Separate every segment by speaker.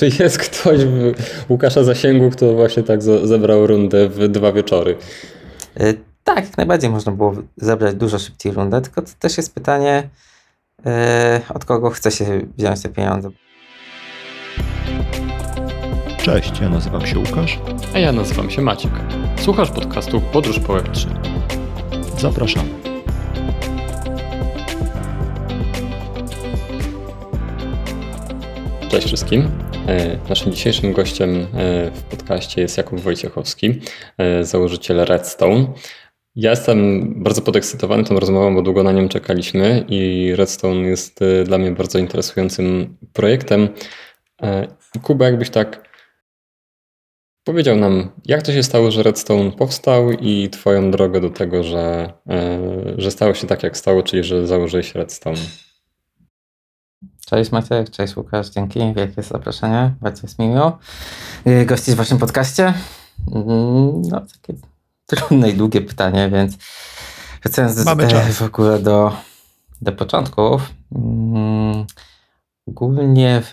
Speaker 1: czy jest ktoś w Łukasza Zasięgu, kto właśnie tak zebrał rundę w dwa wieczory?
Speaker 2: Y, tak, jak najbardziej można było zebrać dużo szybciej rundę, tylko to też jest pytanie, yy, od kogo chce się wziąć te pieniądze.
Speaker 3: Cześć, ja nazywam się Łukasz.
Speaker 1: A ja nazywam się Maciek. Słuchasz podcastu Podróż po Web3.
Speaker 3: Zapraszam.
Speaker 1: Cześć wszystkim. E, naszym dzisiejszym gościem e, w podcaście jest Jakub Wojciechowski, e, założyciel Redstone. Ja jestem bardzo podekscytowany tą rozmową, bo długo na nią czekaliśmy i Redstone jest dla mnie bardzo interesującym projektem. Kuba, jakbyś tak powiedział nam, jak to się stało, że Redstone powstał i Twoją drogę do tego, że, że stało się tak, jak stało, czyli że założyłeś Redstone.
Speaker 2: Cześć Maciek, cześć Łukasz, dzięki wielkie za zaproszenie, bardzo jest mi miło y, gościć w waszym podcaście. Mm, no, takie trudne i długie pytanie, więc wracając w ogóle do, do początków. Mm, głównie w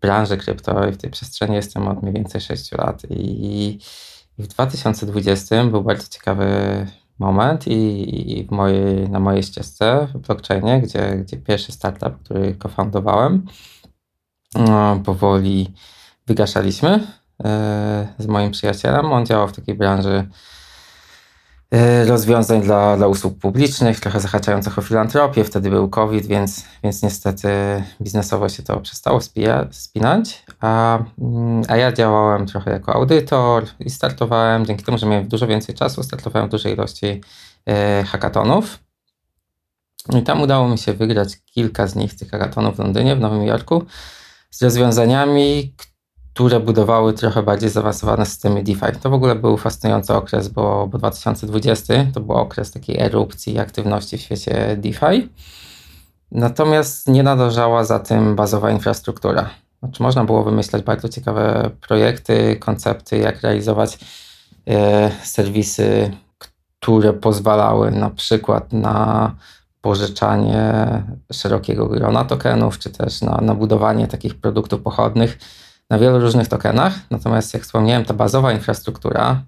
Speaker 2: branży kryptowej, w tej przestrzeni jestem od mniej więcej 6 lat i w 2020 był bardzo ciekawy moment i, i w mojej, na mojej ścieżce w blockchainie, gdzie, gdzie pierwszy startup, który kofundowałem, no, powoli wygaszaliśmy e, z moim przyjacielem. On działał w takiej branży rozwiązań dla, dla usług publicznych, trochę zahaczających o filantropię. Wtedy był COVID, więc, więc niestety biznesowo się to przestało spija, spinać. A, mm, a ja działałem trochę jako audytor i startowałem, dzięki temu, że miałem dużo więcej czasu, startowałem w dużej ilości e, hackathonów. I tam udało mi się wygrać kilka z nich, tych hackathonów w Londynie, w Nowym Jorku, z rozwiązaniami, które budowały trochę bardziej zaawansowane systemy DeFi. To w ogóle był fascynujący okres, bo, bo 2020 to był okres takiej erupcji aktywności w świecie DeFi. Natomiast nie nadążała za tym bazowa infrastruktura. Znaczy, można było wymyślać bardzo ciekawe projekty, koncepty, jak realizować e, serwisy, które pozwalały na przykład na pożyczanie szerokiego grona tokenów, czy też na, na budowanie takich produktów pochodnych na wielu różnych tokenach. Natomiast jak wspomniałem, ta bazowa infrastruktura,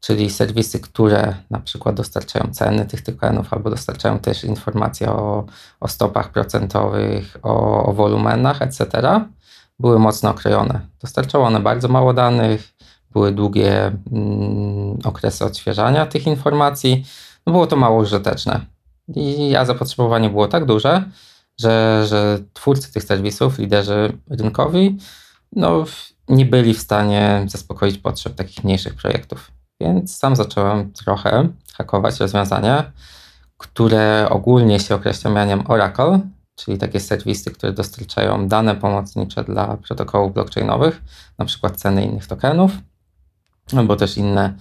Speaker 2: czyli serwisy, które na przykład dostarczają ceny tych tokenów albo dostarczają też informacje o, o stopach procentowych, o, o wolumenach, etc., były mocno okrojone. Dostarczały one bardzo mało danych, były długie mm, okresy odświeżania tych informacji, no było to mało użyteczne. I a zapotrzebowanie było tak duże, że, że twórcy tych serwisów, liderzy rynkowi, no, nie byli w stanie zaspokoić potrzeb takich mniejszych projektów. Więc sam zacząłem trochę hakować rozwiązania, które ogólnie się określa mianiem Oracle, czyli takie serwisy, które dostarczają dane pomocnicze dla protokołów blockchainowych, na przykład ceny innych tokenów, albo też inne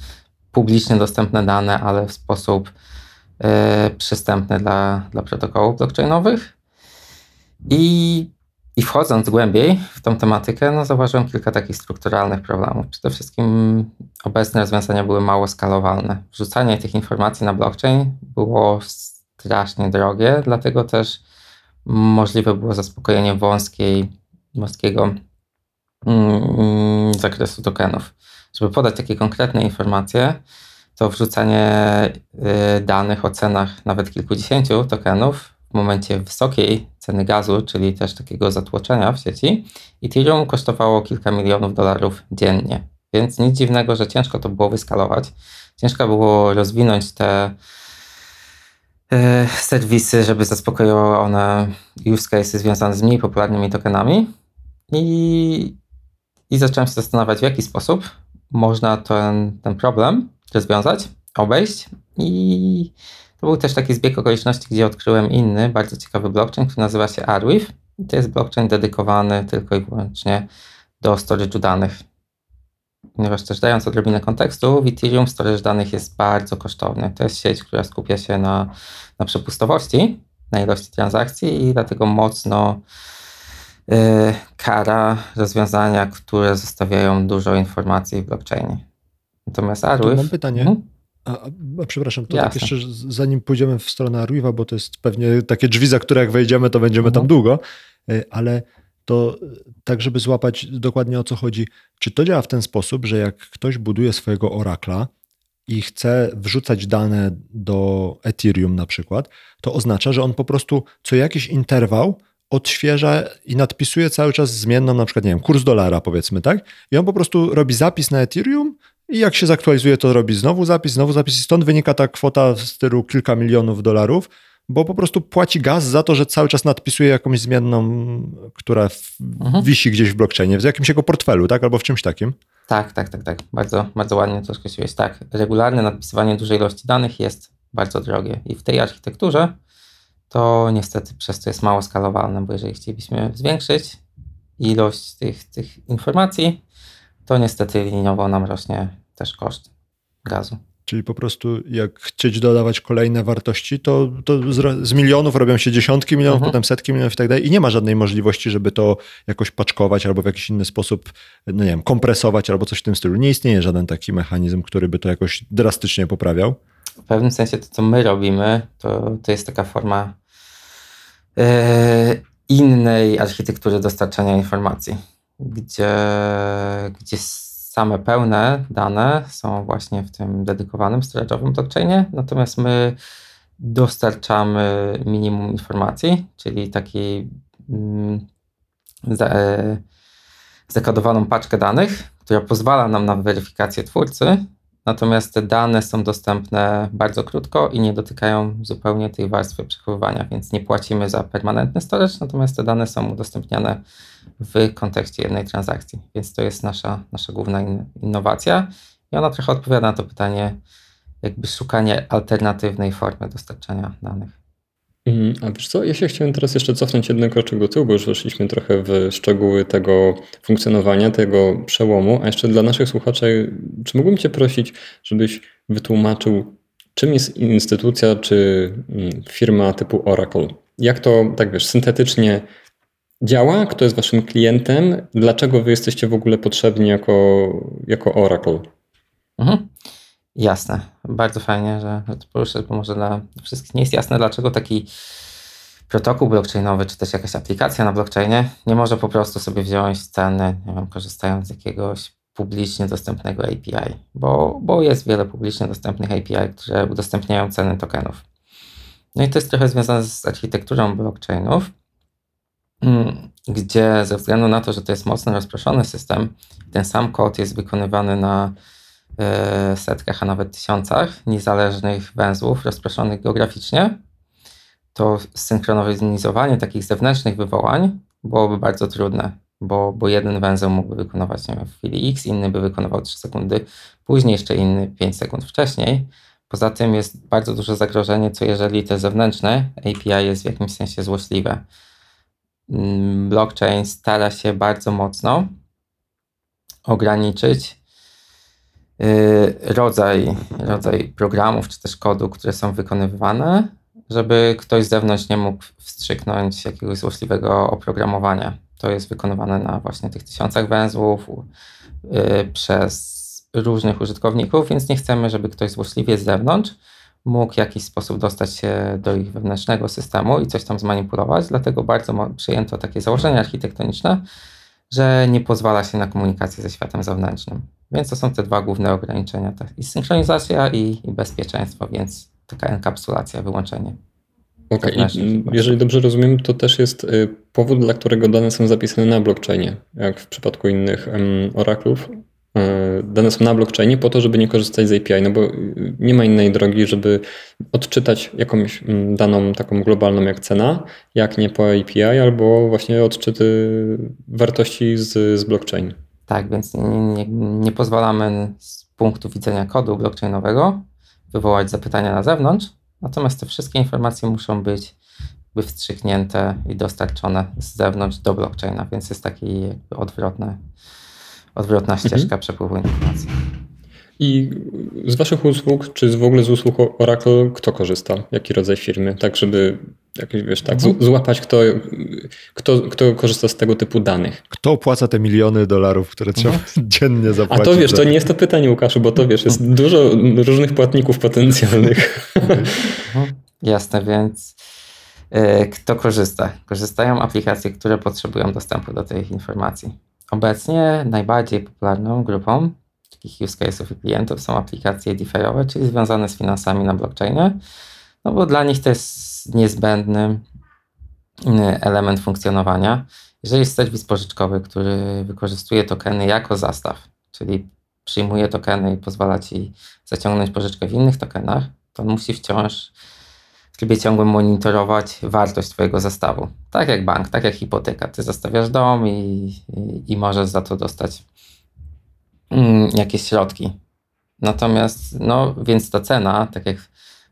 Speaker 2: publicznie dostępne dane, ale w sposób y, przystępny dla, dla protokołów blockchainowych. I i wchodząc głębiej w tą tematykę, no zauważyłem kilka takich strukturalnych problemów. Przede wszystkim obecne rozwiązania były mało skalowalne. Wrzucanie tych informacji na blockchain było strasznie drogie, dlatego też możliwe było zaspokojenie wąskiej, wąskiego mm, zakresu tokenów. Żeby podać takie konkretne informacje, to wrzucanie y, danych o cenach nawet kilkudziesięciu tokenów w momencie wysokiej ceny gazu, czyli też takiego zatłoczenia w sieci, Ethereum kosztowało kilka milionów dolarów dziennie. Więc nic dziwnego, że ciężko to było wyskalować. Ciężko było rozwinąć te e, serwisy, żeby zaspokoiły one use cases związane z mniej popularnymi tokenami. I, i zacząłem się zastanawiać, w jaki sposób można ten, ten problem rozwiązać, obejść. I to był też taki zbieg okoliczności, gdzie odkryłem inny, bardzo ciekawy blockchain, który nazywa się Arweave. I to jest blockchain dedykowany tylko i wyłącznie do storage'u danych. Ponieważ też dając odrobinę kontekstu, w Ethereum storage danych jest bardzo kosztowny. To jest sieć, która skupia się na, na przepustowości, na ilości transakcji i dlatego mocno yy, kara rozwiązania, które zostawiają dużo informacji w blockchainie. Natomiast Arweave...
Speaker 3: mam pytanie. Hmm? A, a, przepraszam, to tak jeszcze zanim pójdziemy w stronę Arweave'a, bo to jest pewnie takie drzwi, za które jak wejdziemy, to będziemy mhm. tam długo, e, ale to tak żeby złapać dokładnie o co chodzi, czy to działa w ten sposób, że jak ktoś buduje swojego Oracla i chce wrzucać dane do Ethereum na przykład, to oznacza, że on po prostu co jakiś interwał odświeża i nadpisuje cały czas zmienną, na przykład, nie wiem, kurs dolara powiedzmy, tak? I on po prostu robi zapis na Ethereum i jak się zaktualizuje, to robi znowu zapis, znowu zapis i stąd wynika ta kwota w stylu kilka milionów dolarów, bo po prostu płaci gaz za to, że cały czas nadpisuje jakąś zmienną, która mhm. wisi gdzieś w blockchainie, w jakimś jego portfelu, tak? Albo w czymś takim.
Speaker 2: Tak, tak, tak, tak. Bardzo, bardzo ładnie to skreśliłeś. Tak, regularne nadpisywanie dużej ilości danych jest bardzo drogie i w tej architekturze to niestety przez to jest mało skalowalne, bo jeżeli chcielibyśmy zwiększyć ilość tych, tych informacji, to niestety liniowo nam rośnie też koszt gazu.
Speaker 3: Czyli po prostu jak chcieć dodawać kolejne wartości, to, to z, z, milionów robią się dziesiątki milionów, mhm. potem setki milionów i tak dalej i nie ma żadnej możliwości, żeby to jakoś paczkować albo w jakiś inny sposób, no nie wiem, kompresować albo coś w tym stylu. Nie istnieje żaden taki mechanizm, który by to jakoś drastycznie poprawiał.
Speaker 2: W pewnym sensie to, co my robimy, to, to jest taka forma yy, innej architektury dostarczania informacji, gdzie, gdzie same pełne dane są właśnie w tym dedykowanym storage'owym blockchainie, natomiast my dostarczamy minimum informacji, czyli taki mm, za, e, zakodowaną paczkę danych, która pozwala nam na weryfikację twórcy, natomiast te dane są dostępne bardzo krótko i nie dotykają zupełnie tej warstwy przechowywania, więc nie płacimy za permanentny storage, natomiast te dane są udostępniane w kontekście jednej transakcji. Więc to jest nasza, nasza główna innowacja i ona trochę odpowiada na to pytanie, jakby szukanie alternatywnej formy dostarczania danych.
Speaker 1: Mhm. A wiesz co, ja się chciałem teraz jeszcze cofnąć jeden kroczek do tyłu, bo już weszliśmy trochę w szczegóły tego funkcjonowania, tego przełomu, a jeszcze dla naszych słuchaczy, czy mógłbym Cię prosić, żebyś wytłumaczył, czym jest instytucja czy mm, firma typu Oracle? Jak to, tak wiesz, syntetycznie działa, kto jest waszym klientem, dlaczego wy jesteście w ogóle potrzebni jako, jako Oracle.
Speaker 2: Mhm. Jasne. Bardzo fajnie, że, to poruszysz, bo może dla wszystkich nie jest jasne, dlaczego taki protokół blockchainowy, czy też jakaś aplikacja na blockchainie nie może po prostu sobie wziąć ceny, nie wiem, korzystając z jakiegoś publicznie dostępnego API, bo, bo jest wiele publicznie dostępnych API, które udostępniają ceny tokenów. No i to jest trochę związane z architekturą blockchainów, Mm, gdzie ze względu na to, że to jest mocno rozproszony system, ten sam kod jest wykonywany na setkach, a nawet tysiącach niezależnych węzłów rozproszonych geograficznie, to synchronizowanie takich zewnętrznych wywołań byłoby bardzo trudne, bo, bo jeden węzeł mógłby wykonywać nie wiem, w chwili X, inny by wykonywał 3 sekundy później, jeszcze inny 5 sekund wcześniej. Poza tym jest bardzo duże zagrożenie, co jeżeli te zewnętrzne API jest w jakimś sensie złośliwe. Mm, blockchain stara się bardzo mocno ograniczyć rodzaj, rodzaj programów czy też kodu, które są wykonywane, żeby ktoś z zewnątrz nie mógł wstrzyknąć jakiegoś złośliwego oprogramowania. To jest wykonywane na właśnie tych tysiącach węzłów y, przez różnych użytkowników, więc nie chcemy, żeby ktoś złośliwie z zewnątrz mógł w jakiś sposób dostać się do ich wewnętrznego systemu i coś tam zmanipulować, dlatego bardzo przyjęto takie założenia architektoniczne, że nie pozwala się na komunikację ze światem zewnętrznym. Więc to są te dwa główne ograniczenia, tak, i synchronizacja i, i bezpieczeństwo, więc taka enkapsulacja, wyłączenie.
Speaker 1: Okay. jeżeli dobrze rozumiem, to też jest y, powód, dla którego dane są zapisane na blockchainie, jak w przypadku innych oraklów. E, dane są na blockchainie po to, żeby nie korzystać z API, no bo nie ma innej drogi, żeby odczytać jakąś daną taką globalną jak cena, jak nie po API, albo właśnie odczyty wartości z, z blockchain.
Speaker 2: Tak, więc nie, nie, nie pozwalamy z punktu widzenia kodu blockchainowego wywołać zapytania na zewnątrz, natomiast te wszystkie informacje muszą być wstrzyknięte i dostarczone z zewnątrz do blockchaina, więc jest taki odwrotny odwrotna ścieżka mhm. przepływu informacji.
Speaker 1: I z Waszych usług, czy w ogóle z usług Oracle, kto korzysta? Jaki rodzaj firmy? Tak, żeby jakoś, wiesz, tak, mhm. złapać, kto, kto, kto korzysta z tego typu danych.
Speaker 3: Kto opłaca te miliony dolarów, które trzeba mhm. dziennie zapłacić?
Speaker 1: A to wiesz, to nie jest to pytanie, Łukaszu, bo to wiesz, jest mhm. dużo różnych płatników potencjalnych.
Speaker 2: Mhm. Jasne, więc E, kto korzysta? Korzystają aplikacje, które potrzebują dostępu do tych informacji. Obecnie najbardziej popularną grupą takich use case'ów i klientów są aplikacje DeFi'owe, czyli związane z finansami na blockchainie, no bo dla nich to jest niezbędny element funkcjonowania. Jeżeli jest serwis pożyczkowy, który wykorzystuje tokeny jako zastaw, czyli przyjmuje tokeny i pozwala ci zaciągnąć pożyczkę w innych tokenach, to on musi wciąż w trybie ciągłym monitorować wartość Twojego zastawu. Tak jak bank, tak jak hipoteka. Ty zastawiasz dom i, i, i możesz za to dostać mm, jakieś środki. Natomiast, no, więc ta cena, tak jak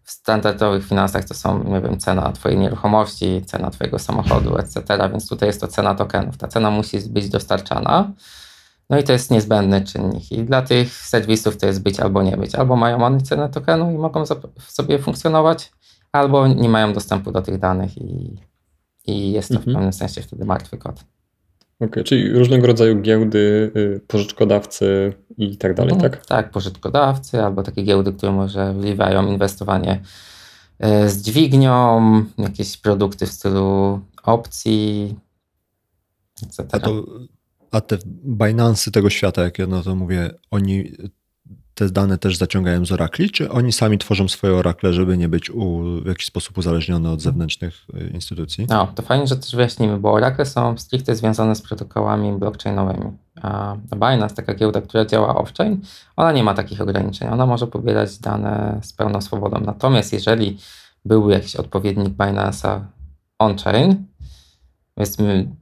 Speaker 2: w standardowych finansach to są, nie wiem, cena Twojej nieruchomości, cena Twojego samochodu, etc. Więc tutaj jest to cena tokenów. Ta cena musi być dostarczana. No i to jest niezbędny czynnik. I dla tych serwisów to jest być albo nie być. Albo mają oni cenę tokenu i mogą sobie funkcjonować, albo nie mają dostępu do tych danych i, i jest to mhm. w pewnym sensie wtedy martwy kod.
Speaker 1: Okay, czyli różnego rodzaju giełdy, y, pożyczkodawcy i tak dalej, mhm. tak?
Speaker 2: Tak, pożyczkodawcy albo takie giełdy, które może wliwają inwestowanie y, z dźwignią, jakieś produkty w stylu opcji, etc.
Speaker 3: A, to, a te Binance'y tego świata, jak ja no to mówię, oni te dane też zaciągają z Oracli, czy oni sami tworzą swoje Oracle, żeby nie być u, w jakiś sposób uzależnione od zewnętrznych y, instytucji?
Speaker 2: No, to fajnie, że też wyjaśnimy, bo Oracle są stricte związane z protokołami blockchainowymi. A Binance, taka giełda, która działa off-chain, ona nie ma takich ograniczeń. Ona może pobierać dane z pełną swobodą. Natomiast jeżeli byłby jakiś odpowiednik Binance'a on-chain, powiedzmy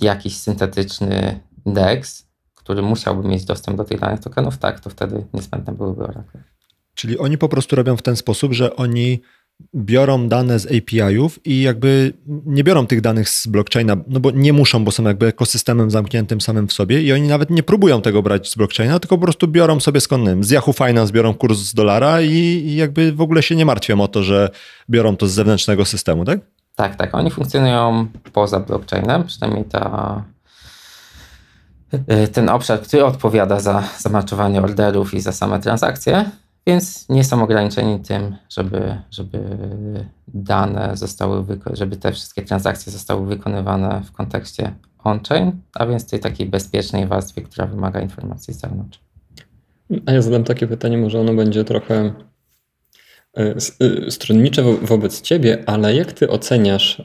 Speaker 2: jakiś syntetyczny DEX, który musiałby mieć dostęp do tych danych tokenów, tak, to wtedy niezbędne byłyby Oracle.
Speaker 3: Czyli oni po prostu robią w ten sposób, że oni biorą dane z API-ów i jakby nie biorą tych danych z blockchaina, no bo nie muszą, bo są jakby ekosystemem zamkniętym samym w sobie i oni nawet nie próbują tego brać z blockchaina, tylko po prostu biorą sobie skąd z Yahoo Finance biorą kurs z dolara i, i jakby w ogóle się nie martwią o to, że biorą to z zewnętrznego systemu, tak?
Speaker 2: Tak, tak. Oni funkcjonują poza blockchainem, przynajmniej ta ten obszar, który odpowiada za zamaczowanie orderów i za same transakcje, więc nie są ograniczeni tym, żeby, żeby dane zostały, żeby te wszystkie transakcje zostały wykonywane w kontekście on-chain, a więc tej takiej bezpiecznej warstwie, która wymaga informacji z zewnątrz.
Speaker 1: A ja zadam takie pytanie, może ono będzie trochę y, y, stronnicze wobec ciebie, ale jak ty oceniasz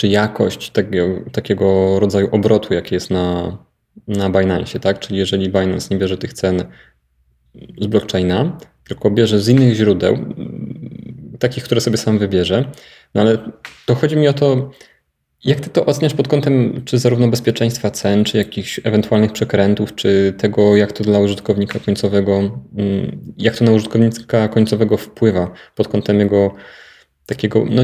Speaker 1: czy jakość takiego, takiego rodzaju obrotu, jaki jest na, na Binance, tak? Czyli jeżeli Binance nie bierze tych cen z blockchaina, tylko bierze z innych źródeł, takich, które sobie sam wybierze. No ale to chodzi mi o to, jak ty to oceniasz pod kątem czy zarówno bezpieczeństwa cen, czy jakichś ewentualnych przekrętów, czy tego, jak to dla użytkownika końcowego, mm, jak to na użytkownika końcowego wpływa pod kątem jego takiego, no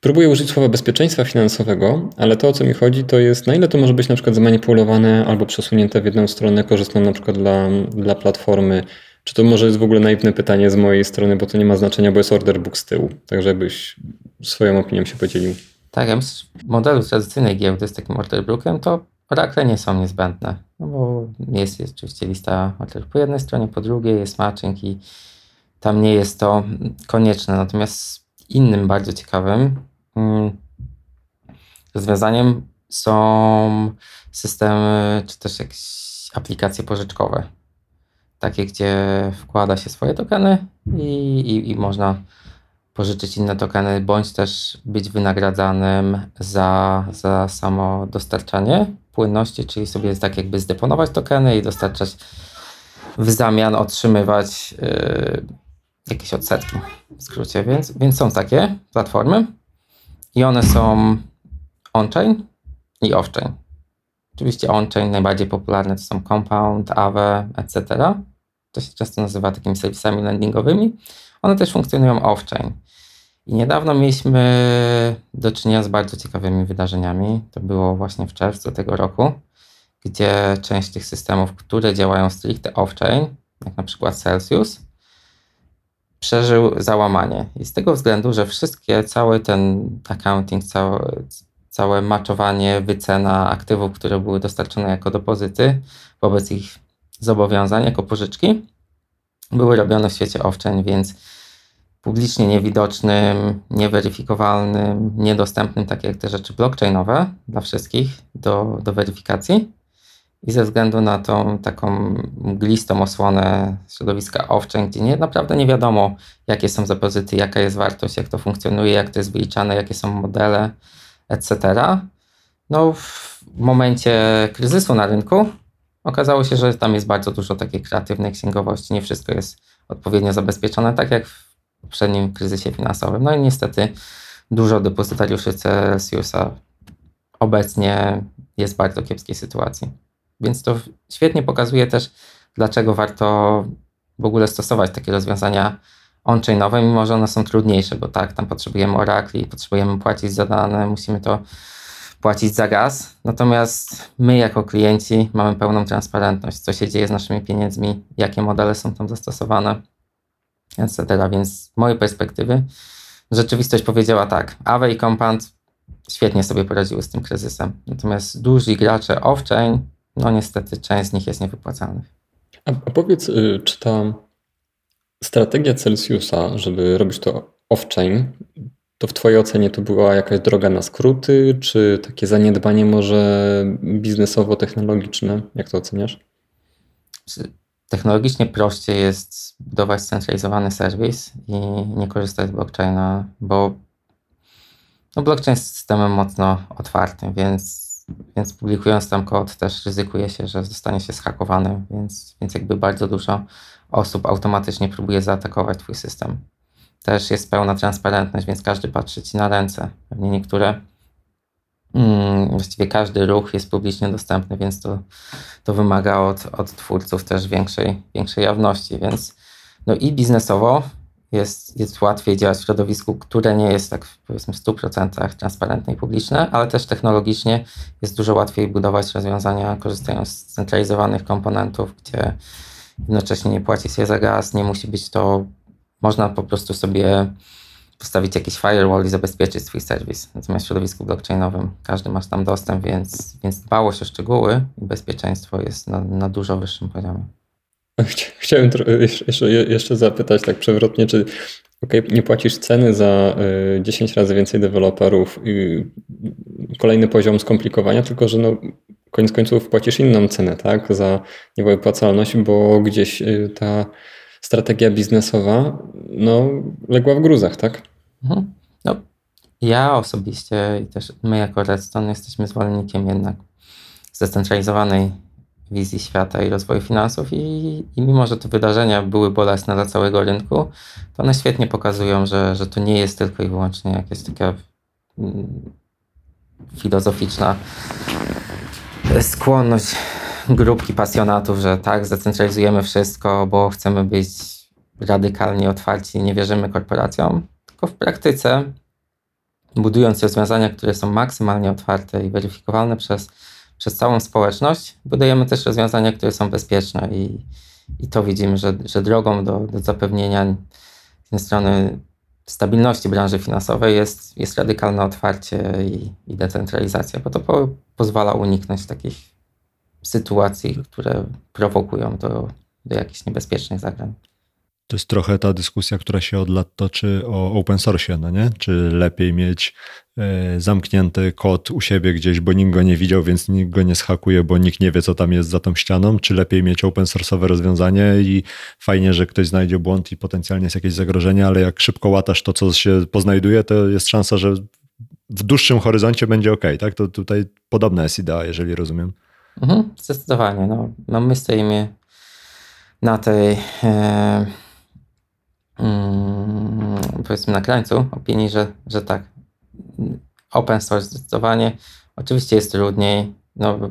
Speaker 1: próbuję użyć słowa bezpieczeństwa finansowego, ale to o co mi chodzi to jest na ile to może być na przykład zmanipulowane albo przesunięte w jedną stronę korzystną na przykład dla, dla platformy. Czy to może jest w ogóle naiwne pytanie z mojej strony, bo to nie ma znaczenia, bo jest order book z tyłu. Tak żebyś swoją opinią się podzielił.
Speaker 2: Tak, ja w modelu tradycyjnej giełdy z takim order bookiem to Oracle nie są niezbędne, no bo jest, jest oczywiście lista order po jednej stronie, po drugiej jest matching i tam nie jest to konieczne. Natomiast innym bardzo ciekawym mm, rozwiązaniem są systemy, czy też jakieś aplikacje pożyczkowe. Takie, gdzie wkłada się swoje tokeny i, i, i można pożyczyć inne tokeny, bądź też być wynagradzanym za, za samo dostarczanie płynności, czyli sobie tak jakby zdeponować tokeny i dostarczać w zamian otrzymywać yy, jakieś odsetki w skrócie, więc, więc są takie platformy i one są on-chain i off-chain. Oczywiście on-chain najbardziej popularne to są Compound, Aave, etc. To się często nazywa takimi serwisami landingowymi. One też funkcjonują off-chain. I niedawno mieliśmy do czynienia z bardzo ciekawymi wydarzeniami. To było właśnie w czerwcu tego roku, gdzie część tych systemów, które działają stricte off-chain, jak na przykład Celsius, przeżył załamanie. I z tego względu, że wszystkie, cały ten accounting, całe, maczowanie, wycena aktywów, które były dostarczone jako depozyty wobec ich zobowiązań jako pożyczki, były robione w świecie off-chain, więc publicznie niewidocznym, nieweryfikowalnym, niedostępnym, tak jak te rzeczy blockchainowe dla wszystkich do, do weryfikacji. I ze względu na tą taką mglistą osłonę środowiska off-chain, gdzie nie, naprawdę nie wiadomo, jakie są depozyty, jaka jest wartość, jak to funkcjonuje, jak to jest wyliczane, jakie są modele, etc. No, w momencie kryzysu na rynku okazało się, że tam jest bardzo dużo takiej kreatywnej księgowości. Nie wszystko jest odpowiednio zabezpieczone, tak jak w poprzednim kryzysie finansowym. No i niestety dużo depozytariuszy Celsiusa obecnie jest w bardzo kiepskiej sytuacji. Więc to świetnie pokazuje też, dlaczego warto w ogóle stosować takie rozwiązania on-chainowe, mimo że one są trudniejsze, bo tak, tam potrzebujemy orakli, potrzebujemy płacić za dane, musimy to płacić za gaz. Natomiast my jako klienci mamy pełną transparentność, co się dzieje z naszymi pieniędzmi, jakie modele są tam zastosowane, etc. Więc z mojej perspektywy rzeczywistość powiedziała tak, Aave i Compound świetnie sobie poradziły z tym kryzysem. Natomiast duzi gracze off-chain no niestety część z nich jest niewypłacalnych.
Speaker 1: A, a powiedz, y, czy ta strategia Celsiusa, żeby robić to off-chain, to w Twojej ocenie to była jakaś droga na skróty, czy takie zaniedbanie może biznesowo-technologiczne? Jak to oceniasz?
Speaker 2: Technologicznie prościej jest budować scentralizowany serwis i nie korzystać z blockchaina, bo no blockchain jest systemem mocno otwartym, więc więc publikując tam kod też ryzykuje się, że zostanie się zhakowany, więc, więc jakby bardzo dużo osób automatycznie próbuje zaatakować twój system. Też jest pełna transparentność, więc każdy patrzy ci na ręce. Pewnie niektóre, hmm, właściwie każdy ruch jest publicznie dostępny, więc to, to wymaga od, od twórców też większej, większej jawności, więc no i biznesowo jest, jest łatwiej działać w środowisku, które nie jest tak powiedzmy w 100% transparentne i publiczne, ale też technologicznie jest dużo łatwiej budować rozwiązania korzystając z centralizowanych komponentów, gdzie jednocześnie nie płaci się za gaz, nie musi być to, można po prostu sobie postawić jakiś firewall i zabezpieczyć swój serwis. Natomiast w środowisku blockchainowym każdy ma tam dostęp, więc, więc dbałość o szczegóły i bezpieczeństwo jest na, na dużo wyższym poziomie.
Speaker 1: Chciałem jeszcze, jeszcze zapytać tak przewrotnie, czy okay, nie płacisz ceny za 10 y, razy więcej deweloperów i kolejny poziom skomplikowania, tylko że no, koniec końców płacisz inną cenę, tak, za niewypłacalność, bo gdzieś y, ta strategia biznesowa no, legła w gruzach, tak? Mhm.
Speaker 2: No, ja osobiście i też my jako Redstone jesteśmy zwolennikiem jednak zdecentralizowanej wizji świata i rozwoju finansów i, i mimo, że te wydarzenia były bolesne dla całego rynku, to one świetnie pokazują, że, że to nie jest tylko i wyłącznie jakaś taka mm, filozoficzna skłonność grupki pasjonatów, że tak, zdecentralizujemy wszystko, bo chcemy być radykalnie otwarci nie wierzymy korporacjom, tylko w praktyce budując rozwiązania, które są maksymalnie otwarte i weryfikowalne przez przez całą społeczność, budujemy też rozwiązania, które są bezpieczne i, i to widzimy, że, że drogą do, do zapewnienia z jednej strony stabilności branży finansowej jest, jest radykalne otwarcie i, i decentralizacja, bo to po, pozwala uniknąć takich sytuacji, które prowokują do, do jakichś niebezpiecznych zagrań.
Speaker 3: To jest trochę ta dyskusja, która się od lat toczy o open source, no nie? Czy lepiej mieć zamknięty kod u siebie gdzieś, bo nikt go nie widział, więc nikt go nie schakuje, bo nikt nie wie, co tam jest za tą ścianą, czy lepiej mieć open source'owe rozwiązanie i fajnie, że ktoś znajdzie błąd i potencjalnie jest jakieś zagrożenie, ale jak szybko łatasz to, co się poznajduje, to jest szansa, że w dłuższym horyzoncie będzie ok, tak? To tutaj podobna jest idea, jeżeli rozumiem.
Speaker 2: Mhm, zdecydowanie. No, no my stoimy na tej... E Mm, powiedzmy na krańcu opinii, że, że tak, open source zdecydowanie. Oczywiście jest trudniej, no,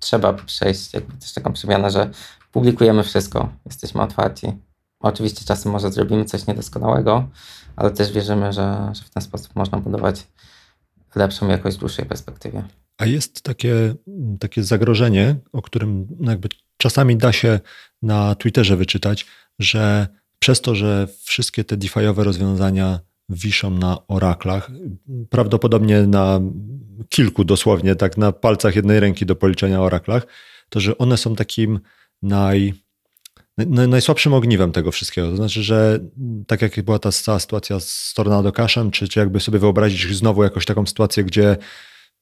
Speaker 2: trzeba przejść jakby też taką przemianę, że publikujemy wszystko, jesteśmy otwarci. Oczywiście czasem może zrobimy coś niedoskonałego, ale też wierzymy, że, że w ten sposób można budować lepszą jakość w dłuższej perspektywie.
Speaker 3: A jest takie, takie zagrożenie, o którym jakby czasami da się na Twitterze wyczytać, że przez to, że wszystkie te DeFi'owe rozwiązania wiszą na oraklach, prawdopodobnie na kilku dosłownie, tak na palcach jednej ręki do policzenia oraklach, to że one są takim naj, najsłabszym ogniwem tego wszystkiego. To znaczy, że tak jak była ta cała sytuacja z Tornado Cashem, czy, czy jakby sobie wyobrazić znowu jakąś taką sytuację, gdzie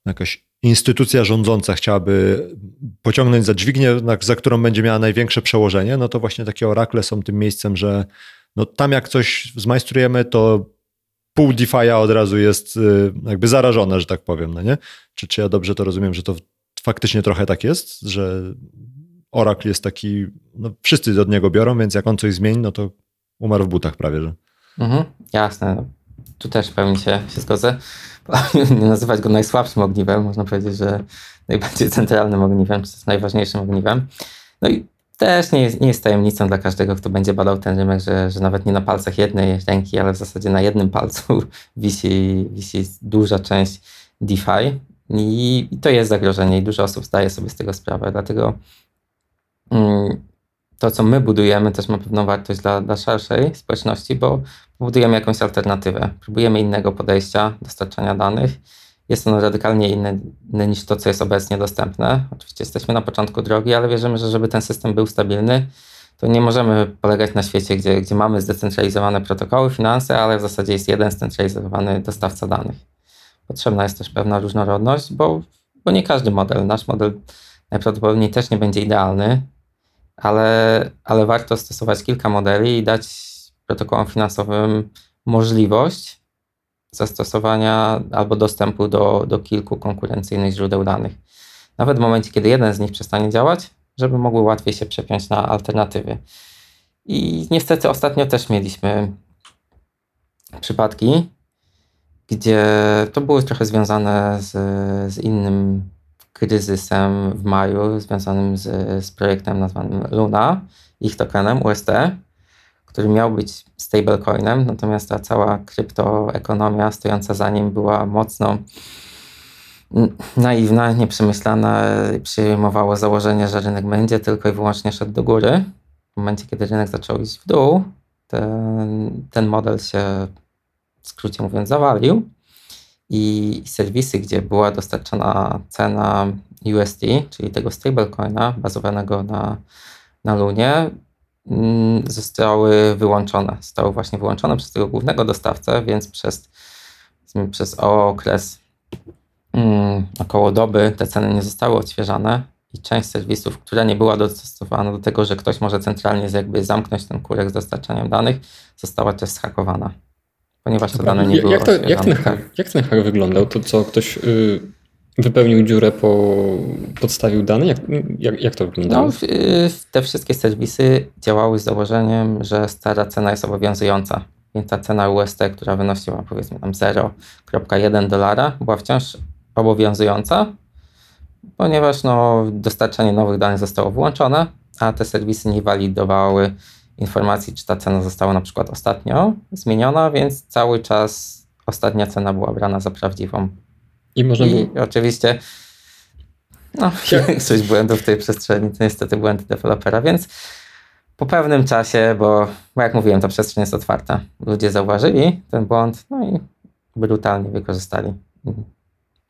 Speaker 3: jakaś instytucja rządząca chciałaby pociągnąć za dźwignię, za którą będzie miała największe przełożenie, no to właśnie takie orakle są tym miejscem, że no tam jak coś zmajstrujemy, to pół DeFi'a od razu jest y, jakby zarażone, że tak powiem, no nie? Czy, czy ja dobrze to rozumiem, że to faktycznie trochę tak jest, że Oracle jest taki, no wszyscy od niego biorą, więc jak on coś zmieni, no to umarł w butach prawie, że.
Speaker 2: Mhm, jasne. Tu też pewnie się, się zgodzę. Nie nazywać go najsłabszym ogniwem, można powiedzieć, że najbardziej centralnym ogniwem, czy najważniejszym ogniwem. No i też nie jest, nie jest tajemnicą dla każdego, kto będzie badał ten rynek, że, że nawet nie na palcach jednej ręki, ale w zasadzie na jednym palcu wisi, wisi duża część DeFi. I, I to jest zagrożenie i dużo osób zdaje sobie z tego sprawę. Dlatego mm, to, co my budujemy, też ma pewną wartość dla, dla szerszej społeczności, bo budujemy jakąś alternatywę. Próbujemy innego podejścia dostarczania danych. Jest ono radykalnie inne, niż to, co jest obecnie dostępne. Oczywiście jesteśmy na początku drogi, ale wierzymy, że żeby ten system był stabilny, to nie możemy polegać na świecie, gdzie, gdzie mamy zdecentralizowane protokoły, finanse, ale w zasadzie jest jeden zcentralizowany dostawca danych. Potrzebna jest też pewna różnorodność, bo, bo nie każdy model, nasz model najprawdopodobniej też nie będzie idealny, ale, ale warto stosować kilka modeli i dać protokołom finansowym możliwość zastosowania albo dostępu do, do kilku konkurencyjnych źródeł danych. Nawet w momencie, kiedy jeden z nich przestanie działać, żeby mogły łatwiej się przepiąć na alternatywy. I niestety ostatnio też mieliśmy przypadki, gdzie to było trochę związane z, z innym kryzysem w maju, związanym z, z projektem nazwanym Luna, ich tokenem UST, który miał być stablecoinem, natomiast ta cała kryptoekonomia stojąca za nim była mocno naiwna, nieprzemyślana, przyjmowało założenie, że rynek będzie tylko i wyłącznie szedł do góry. W momencie, kiedy rynek zaczął iść w dół, ten, ten model się, w skrócie mówiąc, zawalił i serwisy, gdzie była dostarczana cena USD, czyli tego stablecoina bazowanego na, na Lunie, zostały wyłączone. Zostały właśnie wyłączone przez tego głównego dostawcę, więc przez, przez okres um, około doby te ceny nie zostały odświeżane i część serwisów, która nie była dostosowana do tego, że ktoś może centralnie jakby zamknąć ten kurek z dostarczaniem danych, została też zhakowana ponieważ to dane nie było
Speaker 1: jak, to, jak, ten hack, jak ten hack wyglądał? To co, ktoś y, wypełnił dziurę, po, podstawił dane? Jak, jak, jak to wyglądało? No,
Speaker 2: te wszystkie serwisy działały z założeniem, że stara cena jest obowiązująca. Więc ta cena UST, która wynosiła powiedzmy tam 0,1 dolara, była wciąż obowiązująca, ponieważ no, dostarczanie nowych danych zostało włączone, a te serwisy nie walidowały informacji, czy ta cena została na przykład ostatnio zmieniona, więc cały czas ostatnia cena była brana za prawdziwą. I, można I było... oczywiście no, większość błędów w tej przestrzeni to niestety błędy dewelopera, więc po pewnym czasie, bo, bo jak mówiłem, ta przestrzeń jest otwarta, ludzie zauważyli ten błąd, no i brutalnie wykorzystali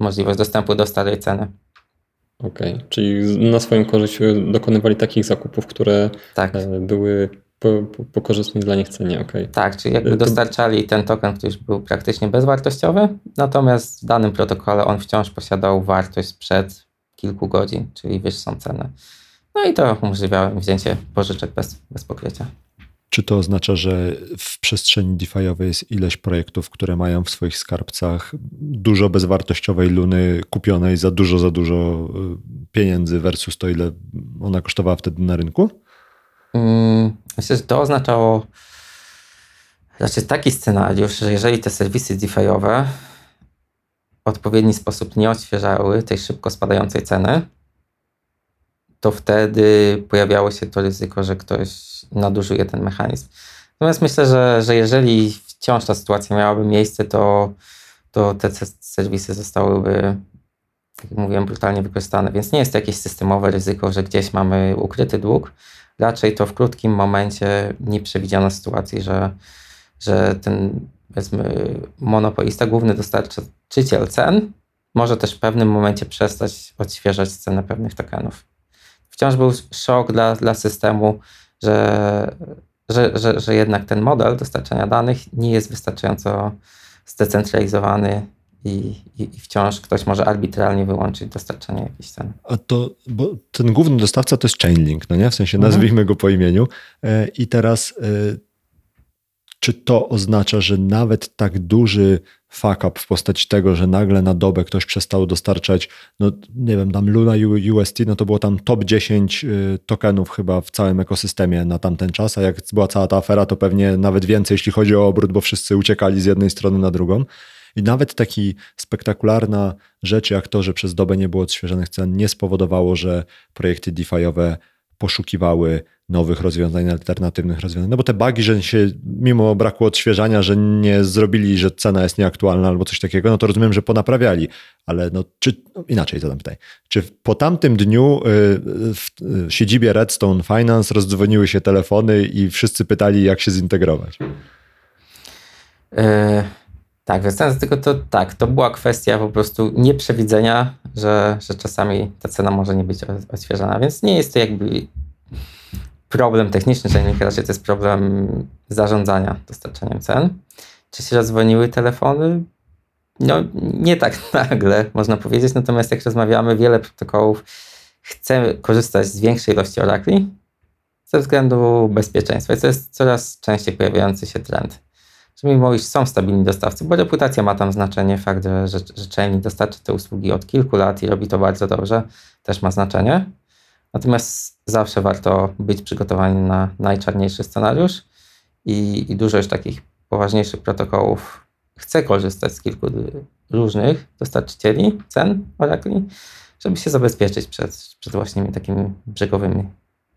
Speaker 2: możliwość dostępu do starej ceny.
Speaker 1: Okej, okay. czyli na swoją korzyść dokonywali takich zakupów, które tak. E, były po, po, po korzystnej dla nich cenie, ok.
Speaker 2: Tak, czyli jakby dostarczali ten token, który już był praktycznie bezwartościowy, natomiast w danym protokole on wciąż posiadał wartość sprzed kilku godzin, czyli wyższą cenę. No i to umożliwiało wzięcie pożyczek bez, bez pokrycia.
Speaker 3: Czy to oznacza, że w przestrzeni DeFi'owej jest ileś projektów, które mają w swoich skarbcach dużo bezwartościowej luny kupionej za dużo, za dużo y, pieniędzy versus to, ile ona kosztowała wtedy na rynku?
Speaker 2: Mm, myślę, że to oznaczało raczej taki scenariusz, że jeżeli te serwisy DeFi'owe w odpowiedni sposób nie odświeżały tej szybko spadającej ceny, to wtedy pojawiało się to ryzyko, że ktoś nadużyje ten mechanizm. Natomiast myślę, że, że jeżeli wciąż ta sytuacja miałaby miejsce, to, to te serwisy zostałyby, jak mówiłem, brutalnie wykorzystane. Więc nie jest to jakieś systemowe ryzyko, że gdzieś mamy ukryty dług, raczej to w krótkim momencie nie przewidziano sytuacji, że, że ten powiedzmy monopolista, główny dostarczyciel cen może też w pewnym momencie przestać odświeżać cenę pewnych tokenów. Wciąż był szok dla, dla systemu, że, że, że, że jednak ten model dostarczania danych nie jest wystarczająco zdecentralizowany i, i, i, wciąż ktoś może arbitralnie wyłączyć dostarczanie jakiejś ceny.
Speaker 3: A to, bo ten główny dostawca to jest Chainlink, no nie? W sensie mhm. nazwijmy go po imieniu. E, I teraz e, czy to oznacza, że nawet tak duży fuck up w postaci tego, że nagle na dobę ktoś przestał dostarczać, no nie wiem, tam Luna UST, no to było tam top 10 y, tokenów chyba w całym ekosystemie na tamten czas, a jak była cała ta afera, to pewnie nawet więcej, jeśli chodzi o obrót, bo wszyscy uciekali z jednej strony na drugą. I nawet taki spektakularna rzecz jak to, że przez dobę nie było odświeżonych cen, nie spowodowało, że projekty DeFi'owe poszukiwały nowych rozwiązań, alternatywnych rozwiązań. No bo te bugi, że się mimo braku odświeżania, że nie zrobili, że cena jest nieaktualna albo coś takiego, no to rozumiem, że ponaprawiali. Ale no, czy no inaczej zadam pytanie. Czy po tamtym dniu y, w siedzibie Redstone Finance rozdzwoniły się telefony i wszyscy pytali, jak się zintegrować?
Speaker 2: E, tak, wracając do tego, to tak, to była kwestia po prostu nieprzewidzenia, że, że czasami ta cena może nie być odświeżana, więc nie jest to jakby problem techniczny Chainlink, raczej to jest problem zarządzania dostarczaniem cen. Czy się rozdzwoniły telefony? No, nie tak nagle, można powiedzieć, natomiast jak rozmawiamy, wiele protokołów chce korzystać z większej ilości orakli ze względu bezpieczeństwa. I to jest coraz częściej pojawiający się trend. Że mimo iż są stabilni dostawcy, bo reputacja ma tam znaczenie, fakt, że, że, że dostarcza te usługi od kilku lat i robi to bardzo dobrze, też ma znaczenie. Natomiast zawsze warto być przygotowani na najczarniejszy scenariusz i, i dużo już takich poważniejszych protokołów chce korzystać z kilku różnych dostarczycieli cen Oracle, żeby się zabezpieczyć przed, przed właśnie takimi brzegowymi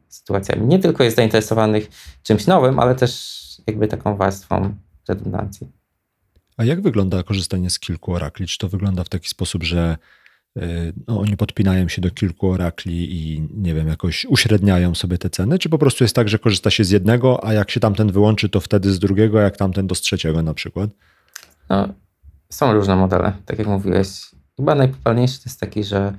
Speaker 2: sytuacjami. Nie tylko jest zainteresowanych czymś nowym, ale też jakby taką warstwą redundancji.
Speaker 3: A jak wygląda korzystanie z kilku orakli? Czy to wygląda w taki sposób, że Y, no, oni podpinają się do kilku orakli i nie wiem, jakoś uśredniają sobie te ceny, czy po prostu jest tak, że korzysta się z jednego, a jak się tamten wyłączy, to wtedy z drugiego, a jak tamten to z trzeciego na przykład?
Speaker 2: No, są różne modele, tak jak mówiłeś. Chyba najpopularniejszy to jest taki, że,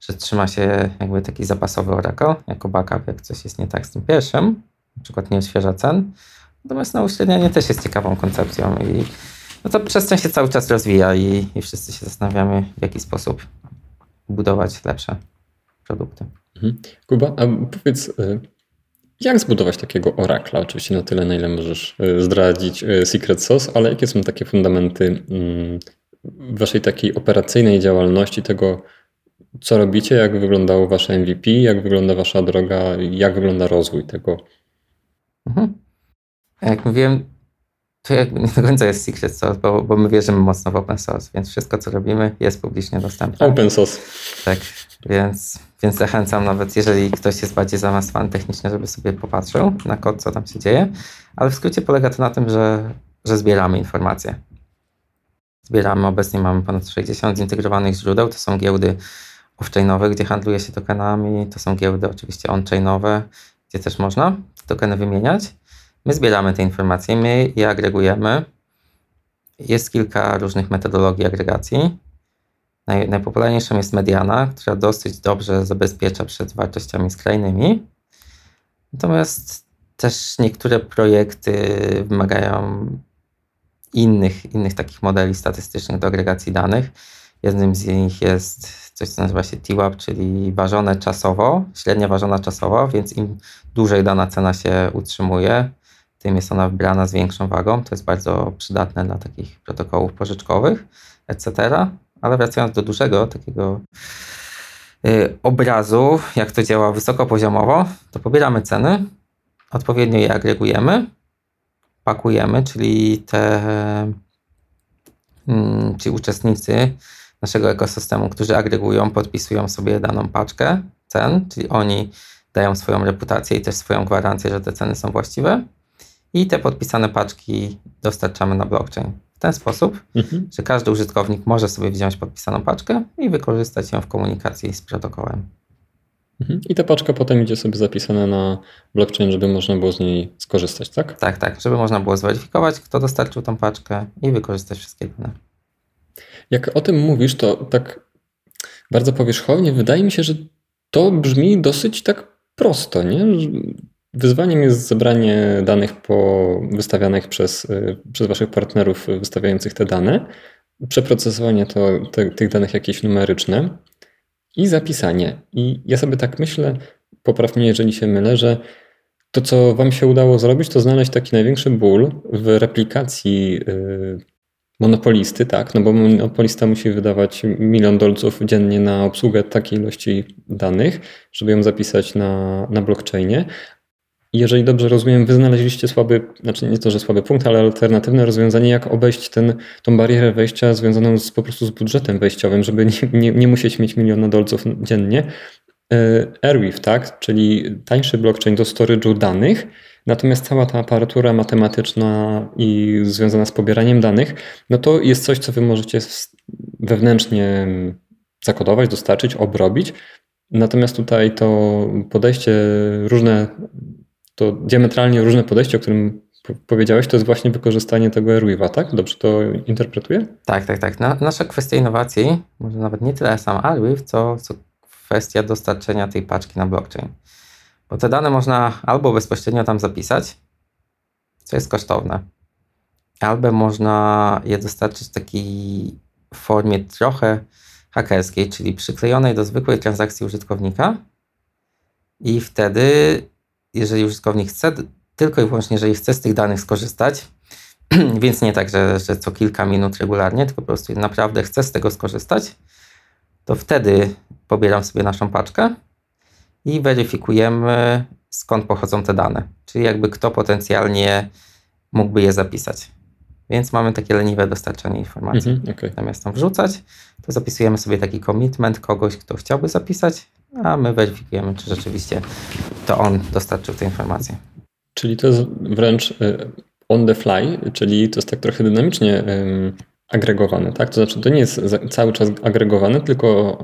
Speaker 2: że trzyma się jakby taki zapasowy orakel jako backup, jak coś jest nie tak z tym pierwszym, na przykład nie odświeża cen. Natomiast no, uśrednianie też jest ciekawą koncepcją i no to przestrzeń się cały czas rozwija i, i wszyscy się zastanawiamy, w jaki sposób budować lepsze produkty.
Speaker 1: Mhm. Kuba, a powiedz, y, jak zbudować takiego orakla? Oczywiście na tyle, na ile możesz y, zdradzić y, secret sauce, ale jakie są takie fundamenty mm, waszej takiej operacyjnej działalności, tego, co robicie, jak wyglądało wasze MVP, jak wygląda wasza droga, jak wygląda rozwój tego?
Speaker 2: Mhm. Jak mówiłem, to jakby nie do końca jest secret source, bo, bo my wierzymy mocno w open source, więc wszystko, co robimy, jest publicznie dostępne.
Speaker 1: Open source.
Speaker 2: Tak, więc, więc zachęcam nawet, jeżeli ktoś jest bardziej zaawansowany technicznie, żeby sobie popatrzył na kod, co tam się dzieje, ale w skrócie polega to na tym, że, że zbieramy informacje. Zbieramy, obecnie mamy ponad 60 zintegrowanych źródeł, to są giełdy off-chainowe, gdzie handluje się tokenami, to są giełdy oczywiście on-chainowe, gdzie też można tokeny wymieniać My zbieramy te informacje, my je agregujemy. Jest kilka różnych metodologii agregacji. Naj, najpopularniejszą jest mediana, która dosyć dobrze zabezpiecza przed wartościami skrajnymi. Natomiast też niektóre projekty wymagają innych, innych takich modeli statystycznych do agregacji danych. Jednym z nich jest coś, co nazywa się TWAP, czyli ważone czasowo, średnia ważona czasowo, więc im dłużej dana cena się utrzymuje, tym jest ona wybrana z większą wagą. To jest bardzo przydatne dla takich protokołów pożyczkowych, etc. Ale wracając do dużego takiego yy, obrazu, jak to działa wysokopoziomowo, to pobieramy ceny, odpowiednio je agregujemy, pakujemy, czyli te yy, ci uczestnicy naszego ekosystemu, którzy agregują, podpisują sobie daną paczkę cen, czyli oni dają swoją reputację i też swoją gwarancję, że te ceny są właściwe i te podpisane paczki dostarczamy na blockchain. W ten sposób, mhm. że każdy użytkownik może sobie wziąć podpisaną paczkę i wykorzystać ją w komunikacji z protokołem.
Speaker 1: Mhm. I ta paczka potem idzie sobie zapisana na blockchain, żeby można było z niej skorzystać, tak?
Speaker 2: Tak, tak, żeby można było zweryfikować, kto dostarczył tą paczkę i wykorzystać wszystkie dane.
Speaker 1: Jak o tym mówisz, to tak bardzo powierzchownie wydaje mi się, że to brzmi dosyć tak prosto, nie? Wyzwaniem jest zebranie danych po wystawianych przez, przez Waszych partnerów wystawiających te dane, przeprocesowanie to, te, tych danych jakieś numeryczne i zapisanie. I ja sobie tak myślę, popraw mnie, jeżeli się mylę, że to, co Wam się udało zrobić, to znaleźć taki największy ból w replikacji y, monopolisty, tak? No bo monopolista musi wydawać milion dolców dziennie na obsługę takiej ilości danych, żeby ją zapisać na, na blockchainie. Jeżeli dobrze rozumiem, wy znaleźliście słaby, znaczy nie to, że słaby punkt, ale alternatywne rozwiązanie, jak obejść ten, tą barierę wejścia związaną z, po prostu z budżetem wejściowym, żeby nie, nie, nie musieć mieć miliona dolców dziennie. E, Airweave, tak? Czyli tańszy blockchain do storage'u danych, natomiast cała ta aparatura matematyczna i związana z pobieraniem danych, no to jest coś, co wy możecie wewnętrznie zakodować, dostarczyć, obrobić. Natomiast tutaj to podejście różne to diametralnie różne podejście, o którym powiedziałeś, to jest właśnie wykorzystanie tego Airweave'a, tak? Dobrze to interpretuję?
Speaker 2: Tak, tak, tak. Na, nasza kwestia innowacji, może nawet nie tyle sam Airweave, co, co kwestia dostarczenia tej paczki na blockchain. Bo te dane można albo bezpośrednio tam zapisać, co jest kosztowne, albo można je dostarczyć w takiej formie trochę hakerskiej, czyli przyklejonej do zwykłej transakcji użytkownika i wtedy jeżeli użytkownik chce, tylko i wyłącznie, jeżeli chce z tych danych skorzystać, więc nie tak, że, że co kilka minut regularnie, tylko po prostu naprawdę chce z tego skorzystać, to wtedy pobieram sobie naszą paczkę i weryfikujemy skąd pochodzą te dane, czyli jakby kto potencjalnie mógłby je zapisać. Więc mamy takie leniwe dostarczanie informacji. Mhm, okay. Zamiast tam wrzucać, to zapisujemy sobie taki commitment kogoś, kto chciałby zapisać, a my weryfikujemy, czy rzeczywiście to on dostarczył te informacje.
Speaker 1: Czyli to jest wręcz y, on the fly, czyli to jest tak trochę dynamicznie agregowane, tak? To znaczy to nie jest cały czas agregowane, tylko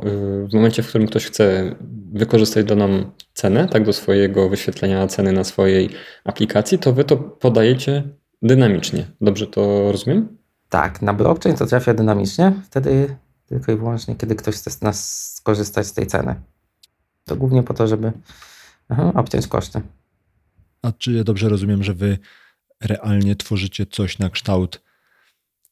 Speaker 1: y, w momencie, w którym ktoś chce wykorzystać daną cenę, tak, do swojego wyświetlenia ceny na swojej aplikacji, to wy to podajecie dynamicznie. Dobrze to rozumiem?
Speaker 2: Tak, na blockchain to trafia dynamicznie, wtedy tylko i wyłącznie, kiedy ktoś chce nas skorzystać z tej ceny. To głównie po to, żeby obciąć koszty.
Speaker 3: A czy ja dobrze rozumiem, że wy realnie tworzycie coś na kształt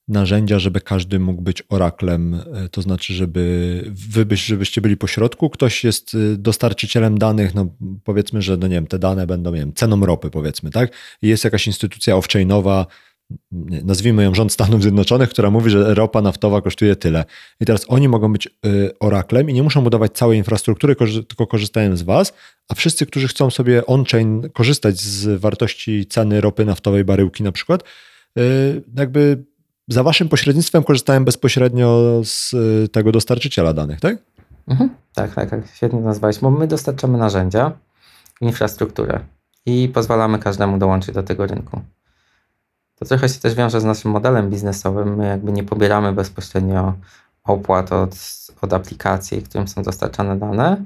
Speaker 3: narzędzia, żeby każdy mógł być oraklem, e, to znaczy, żeby wy byś, żebyście byli po środku, ktoś jest e, dostarczycielem danych, no powiedzmy, że no nie wiem, te dane będą, nie wiem, ceną ropy powiedzmy, tak? I jest jakaś instytucja off-chainowa, nazwijmy ją rząd Stanów Zjednoczonych, która mówi, że ropa naftowa kosztuje tyle. I teraz oni mogą być y, oraklem i nie muszą budować całej infrastruktury, tylko korzystają z was, a wszyscy, którzy chcą sobie on-chain korzystać z wartości ceny ropy naftowej baryłki na przykład, y, jakby za waszym pośrednictwem korzystają bezpośrednio z y, tego dostarczyciela danych, tak?
Speaker 2: Mhm. Tak, tak, tak. Świetnie nazwałeś, bo my dostarczamy narzędzia, infrastrukturę i pozwalamy każdemu dołączyć do tego rynku. To trochę się też wiąże z naszym modelem biznesowym. My jakby nie pobieramy bezpośrednio opłat od, od aplikacji, którym są dostarczane dane.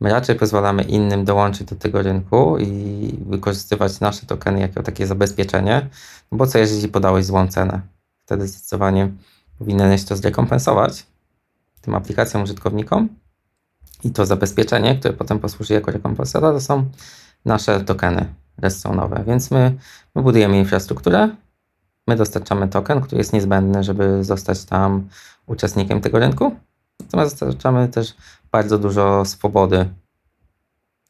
Speaker 2: My raczej pozwalamy innym dołączyć do tego rynku i wykorzystywać nasze tokeny jako takie zabezpieczenie, no bo co jeżeli podałeś złą cenę? Wtedy zdecydowanie powinieneś to zrekompensować tym aplikacjom, użytkownikom i to zabezpieczenie, które potem posłuży jako rekompensata, to są nasze tokeny redstone'owe. Więc my, my budujemy infrastrukturę, My dostarczamy token, który jest niezbędny, żeby zostać tam uczestnikiem tego rynku. Natomiast dostarczamy też bardzo dużo swobody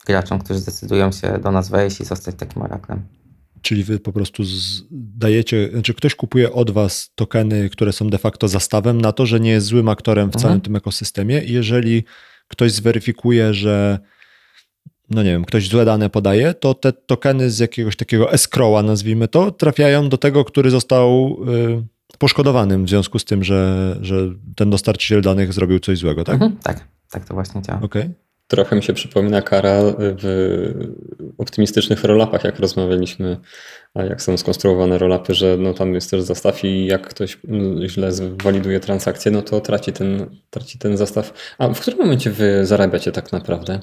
Speaker 2: graczom, którzy zdecydują się do nas wejść i zostać takim oraklem.
Speaker 3: Czyli wy po prostu dajecie, znaczy ktoś kupuje od was tokeny, które są de facto zastawem na to, że nie jest złym aktorem w mhm. całym tym ekosystemie. I jeżeli ktoś zweryfikuje, że no nie wiem, ktoś złe dane podaje, to te tokeny z jakiegoś takiego escrowa, nazwijmy to, trafiają do tego, który został y, poszkodowanym w związku z tym, że, że ten dostarczyciel danych zrobił coś złego, tak? Mhm,
Speaker 2: tak, tak to właśnie działa.
Speaker 3: Okay.
Speaker 1: Trochę mi się przypomina kara w optymistycznych rollupach, jak rozmawialiśmy, a jak są skonstruowane rollupy, że no tam jest też zastaw i jak ktoś źle waliduje transakcję, no to traci ten, traci ten zastaw. A w którym momencie wy zarabiacie tak naprawdę?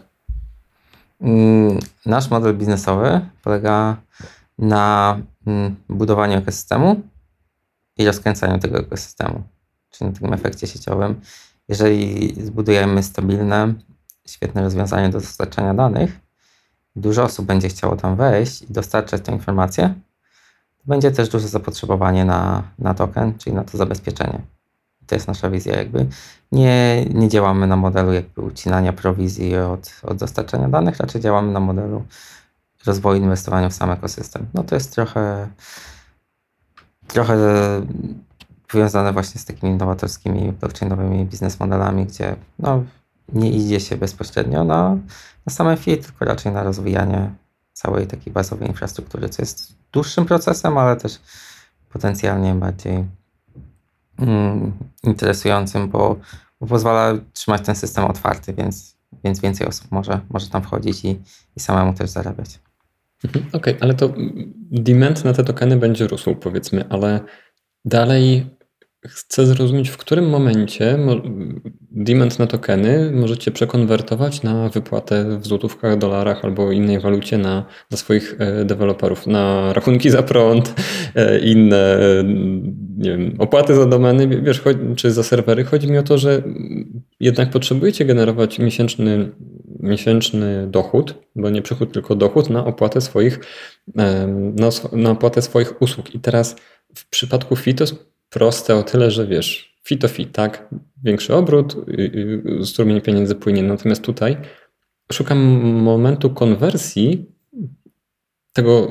Speaker 2: Mm, nasz model biznesowy polega na mm, budowaniu ekosystemu i rozkręcaniu tego ekosystemu, czyli na tym efekcie sieciowym. Jeżeli zbudujemy stabilne, świetne rozwiązanie do dostarczania danych dużo osób będzie chciało tam wejść i dostarczać tę informację, będzie też duże zapotrzebowanie na, na token, czyli na to zabezpieczenie. To jest nasza wizja jakby. Nie, nie działamy na modelu jakby ucinania prowizji od, od dostarczania danych, raczej działamy na modelu rozwoju inwestowania w sam ekosystem. No to jest trochę trochę powiązane właśnie z takimi nowatorskimi blockchainowymi biznes modelami, gdzie no, nie idzie się bezpośrednio na, na same fee, tylko raczej na rozwijanie całej takiej bazowej infrastruktury, co jest dłuższym procesem, ale też potencjalnie bardziej mm, interesującym, bo, bo, pozwala trzymać ten system otwarty, więc, więc więcej osób może, może tam wchodzić i, i samemu też zarabiać.
Speaker 1: Mhm, okej, okay, ale to demand na te tokeny będzie rósł, powiedzmy, ale dalej chcę zrozumieć, w którym momencie demand na tokeny możecie przekonwertować na wypłatę w złotówkach, dolarach albo innej walucie na, na swoich e, deweloperów, na rachunki za prąd, e, inne nie wiem, opłaty za domeny, wiesz, czy za serwery. Chodzi mi o to, że jednak potrzebujecie generować miesięczny, miesięczny dochód, bo nie przychód, tylko dochód na opłatę swoich, na, na opłatę swoich usług. I teraz w przypadku FITOS proste o tyle, że wiesz, fit fit, tak? Większy obrót, y, y, strumień pieniędzy płynie. Natomiast tutaj szukam momentu konwersji tego,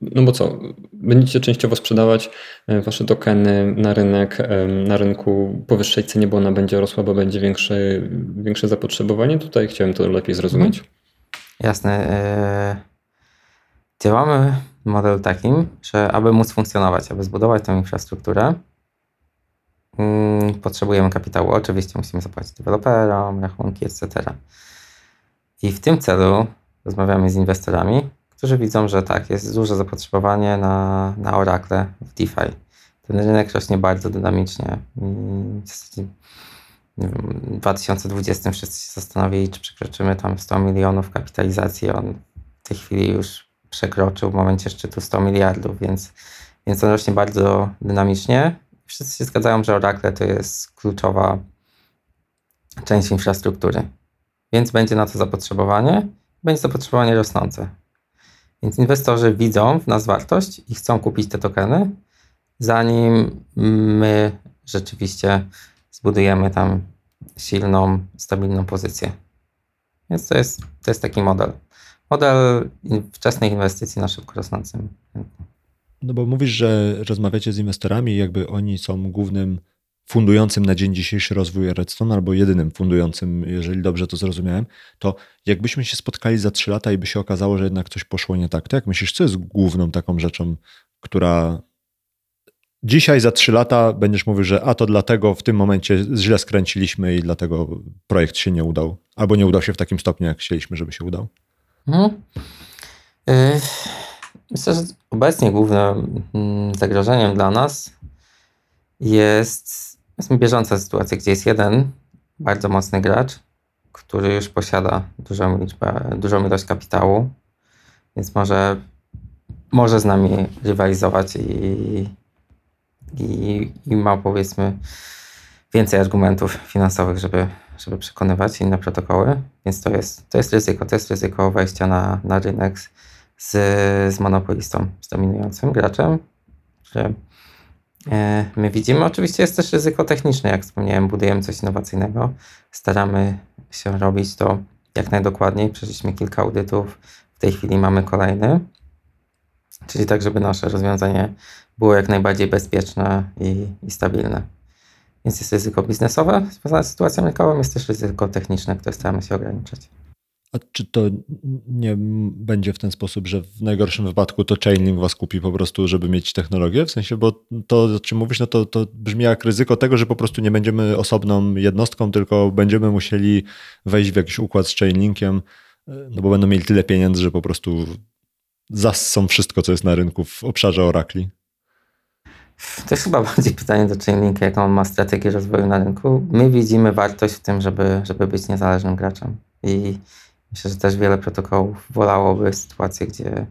Speaker 1: no bo co, będziecie częściowo sprzedawać e, wasze tokeny na rynek, na rynku po wyższej cenie, bo ona będzie rosła, bo będzie większe, większe zapotrzebowanie. Tutaj chciałem to lepiej zrozumieć. Mhm.
Speaker 2: Jasne. E, działamy model takim, że aby móc funkcjonować, aby zbudować tę infrastrukturę, potrzebujemy kapitału. Oczywiście musimy zapłacić deweloperom, rachunki, etc. I w tym celu rozmawiamy z inwestorami, którzy widzą, że tak, jest duże zapotrzebowanie na, na Oracle w DeFi. Ten rynek rośnie bardzo dynamicznie. w 2020 wszyscy się zastanowili, czy przekroczymy tam 100 milionów kapitalizacji. On w tej chwili już przekroczył w momencie szczytu 100 miliardów, więc, więc on rośnie bardzo dynamicznie wszyscy się zgadzają, że Oracle to jest kluczowa część infrastruktury. Więc będzie na to zapotrzebowanie, będzie zapotrzebowanie rosnące. Więc inwestorzy widzą w nas wartość i chcą kupić te tokeny, zanim my rzeczywiście zbudujemy tam silną, stabilną pozycję. Więc to jest, to jest taki model. Model wczesnej inwestycji na szybko rosnącym rynku.
Speaker 3: No bo mówisz, że rozmawiacie z inwestorami, jakby oni są głównym fundującym na dzień dzisiejszy rozwój Redstone, albo jedynym fundującym, jeżeli dobrze to zrozumiałem, to jakbyśmy się spotkali za trzy lata i by się okazało, że jednak coś poszło nie tak, to jak myślisz, co jest główną taką rzeczą, która dzisiaj za trzy lata będziesz mówił, że a to dlatego w tym momencie źle skręciliśmy i dlatego projekt się nie udał, albo nie udał się w takim stopniu, jak chcieliśmy, żeby się udał?
Speaker 2: Mhm. Y Myślę, że obecnie głównym mm, zagrożeniem dla nas jest, jest bieżąca sytuacja, gdzie jest jeden bardzo mocny gracz, który już posiada dużą liczbę, dużą ilość kapitału, więc może, może z nami rywalizować i, i, i ma powiedzmy więcej argumentów finansowych, żeby, żeby przekonywać inne protokoły, więc to jest, to jest ryzyko, to jest ryzyko wejścia na, na rynek z, z monopolistą, z dominującym graczem, że e, my widzimy. Oczywiście jest też ryzyko techniczne, jak wspomniałem, budujemy coś innowacyjnego, staramy się robić to jak najdokładniej. Przeszliśmy kilka audytów, w tej chwili mamy kolejny, czyli tak, żeby nasze rozwiązanie było jak najbardziej bezpieczne i, i stabilne. Więc jest ryzyko biznesowe związane z sytuacją rynkową, jest też ryzyko techniczne, które staramy się ograniczać.
Speaker 3: A czy to nie będzie w ten sposób, że w najgorszym wypadku to Chainlink was kupi po prostu, żeby mieć technologię? W sensie, bo to, o czym mówisz, no to, to brzmi jak ryzyko tego, że po prostu nie będziemy osobną jednostką, tylko będziemy musieli wejść w jakiś układ z Chainlinkiem, no bo będą mieli tyle pieniędzy, że po prostu zassą wszystko, co jest na rynku w obszarze Oracli.
Speaker 2: To jest chyba bardziej pytanie do Chainlinka, jaką on ma strategię rozwoju na rynku. My widzimy wartość w tym, żeby, żeby być niezależnym graczem. I Myślę, że też wiele protokołów wolałoby sytuację, gdzie,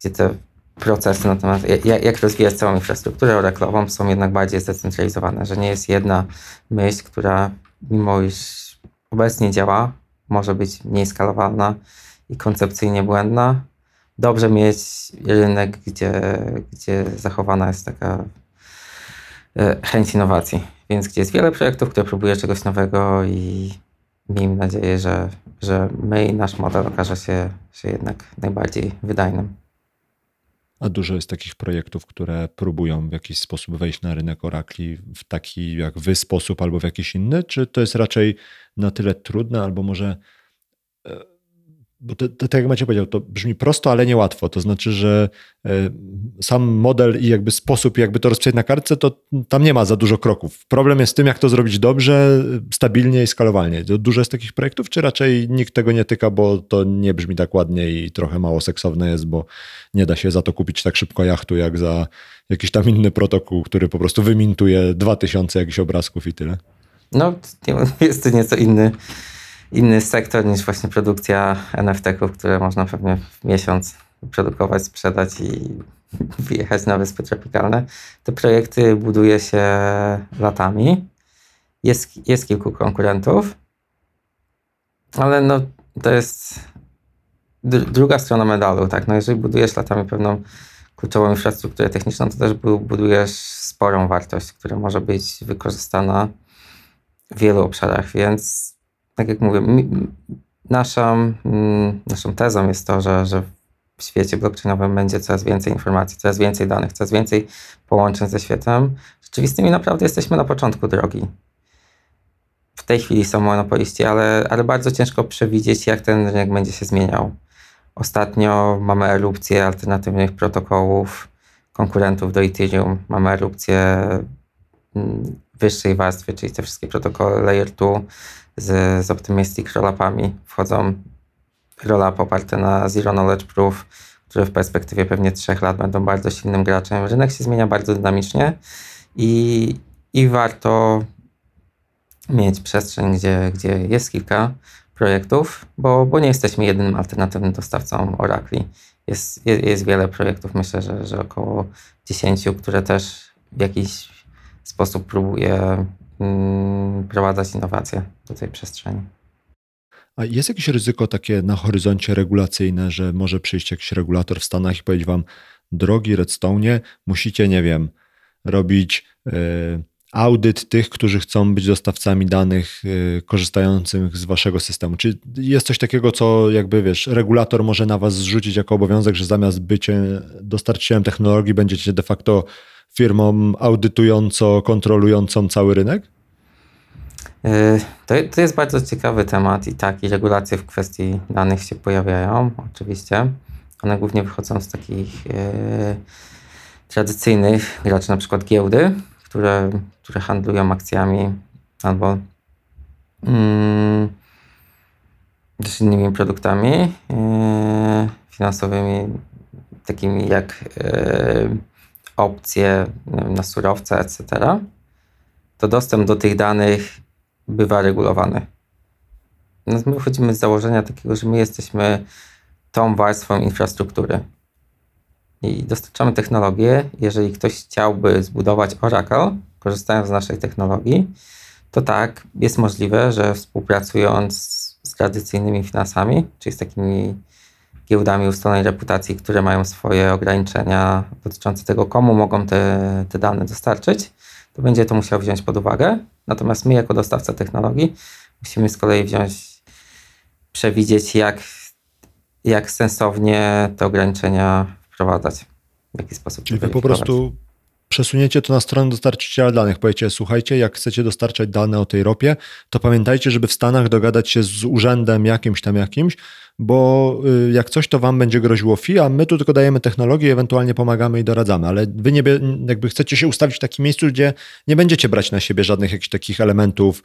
Speaker 2: gdzie te procesy na temat, jak, rozwijać całą infrastrukturę oraklową, są jednak bardziej zdecentralizowane, że nie jest jedna myśl, która mimo iż obecnie działa, może być mniej skalowalna i koncepcyjnie błędna. Dobrze mieć rynek, gdzie, gdzie zachowana jest taka e, chęć innowacji. Więc gdzie jest wiele projektów, które próbuje czegoś nowego i miejmy nadzieję, że, że my i nasz model okaże się, się jednak najbardziej wydajnym.
Speaker 3: A dużo jest takich projektów, które próbują w jakiś sposób wejść na rynek Oracli w taki jak wy sposób albo w jakiś inny? Czy to jest raczej na tyle trudne, albo może bo to, to, tak jak Macie powiedział, to brzmi prosto, ale niełatwo. To znaczy, że e, sam model i jakby sposób, jakby to rozpisać na kartce, to tam nie ma za dużo kroków. Problem jest z tym, jak to zrobić dobrze, stabilnie i skalowalnie. Dużo jest takich projektów, czy raczej nikt tego nie tyka, bo to nie brzmi tak ładnie i trochę mało seksowne jest, bo nie da się za to kupić tak szybko jachtu, jak za jakiś tam inny protokół, który po prostu wymintuje 2000 jakichś obrazków i tyle.
Speaker 2: No, jest to nieco inny inny sektor niż właśnie produkcja NFT-ków, które można pewnie w miesiąc produkować, sprzedać i wyjechać na wyspy tropikalne. Te projekty buduje się latami. Jest, jest kilku konkurentów, ale no, to jest druga strona medalu. Tak? No, jeżeli budujesz latami pewną kluczową infrastrukturę techniczną, to też budujesz sporą wartość, która może być wykorzystana w wielu obszarach, więc tak jak mówię, naszą, mm, naszą tezą jest to, że, że w świecie blockchainowym będzie coraz więcej informacji, coraz więcej danych, coraz więcej połączeń ze światem rzeczywistym i naprawdę jesteśmy na początku drogi. W tej chwili są monopoliści, ale, ale bardzo ciężko przewidzieć, jak ten rynek będzie się zmieniał. Ostatnio mamy erupcję alternatywnych protokołów, konkurentów do Ethereum, mamy erupcję mm, wyższej warstwy, czyli te wszystkie protokoły Layer 2, z, z optimistic rollupami. Wchodzą rollup oparte na Zero Knowledge Proof, które w perspektywie pewnie trzech lat będą bardzo silnym graczem. Rynek się zmienia bardzo dynamicznie i, i warto mieć przestrzeń, gdzie, gdzie jest kilka projektów, bo, bo nie jesteśmy jedynym alternatywnym dostawcą Oracli. Jest, jest, jest wiele projektów, myślę, że, że około 10, które też w jakiś sposób próbuje wprowadzać innowacje do tej przestrzeni.
Speaker 3: A jest jakieś ryzyko takie na horyzoncie regulacyjne, że może przyjść jakiś regulator w Stanach i powiedzieć wam, drogi Redstone, musicie, nie wiem, robić y, audyt tych, którzy chcą być dostawcami danych y, korzystających z waszego systemu. Czy jest coś takiego, co jakby wiesz, regulator może na was zrzucić jako obowiązek, że zamiast bycie dostarczycielem technologii będziecie de facto firmą audytująco, kontrolującą cały rynek?
Speaker 2: E, to, to jest bardzo ciekawy temat i tak, i regulacje w kwestii danych się pojawiają, oczywiście. One głównie wychodzą z takich e, tradycyjnych graczy, na przykład giełdy, które, które handlują akcjami albo mm, też innymi produktami e, finansowymi, takimi jak e, opcje na surowce, etc., to dostęp do tych danych bywa regulowany. my wychodzimy z założenia takiego, że my jesteśmy tą warstwą infrastruktury i dostarczamy technologię. Jeżeli ktoś chciałby zbudować Oracle, korzystając z naszej technologii, to tak, jest możliwe, że współpracując z tradycyjnymi finansami, czyli z takimi giełdami ustalonej reputacji, które mają swoje ograniczenia dotyczące tego, komu mogą te, te dane dostarczyć, to będzie to musiał wziąć pod uwagę. Natomiast my, jako dostawca technologii, musimy z kolei wziąć, przewidzieć, jak, jak sensownie te ograniczenia wprowadzać. W jaki sposób.
Speaker 3: Czyli wy po prostu przesuniecie to na stronę dostarczyciela danych. Powiecie, słuchajcie, jak chcecie dostarczać dane o tej ropie, to pamiętajcie, żeby w Stanach dogadać się z urzędem jakimś tam jakimś, bo y, jak coś, to wam będzie groziło fee, a my tu tylko dajemy technologię, ewentualnie pomagamy i doradzamy, ale wy nie, jakby chcecie się ustawić w takim miejscu, gdzie nie będziecie brać na siebie żadnych jakichś takich elementów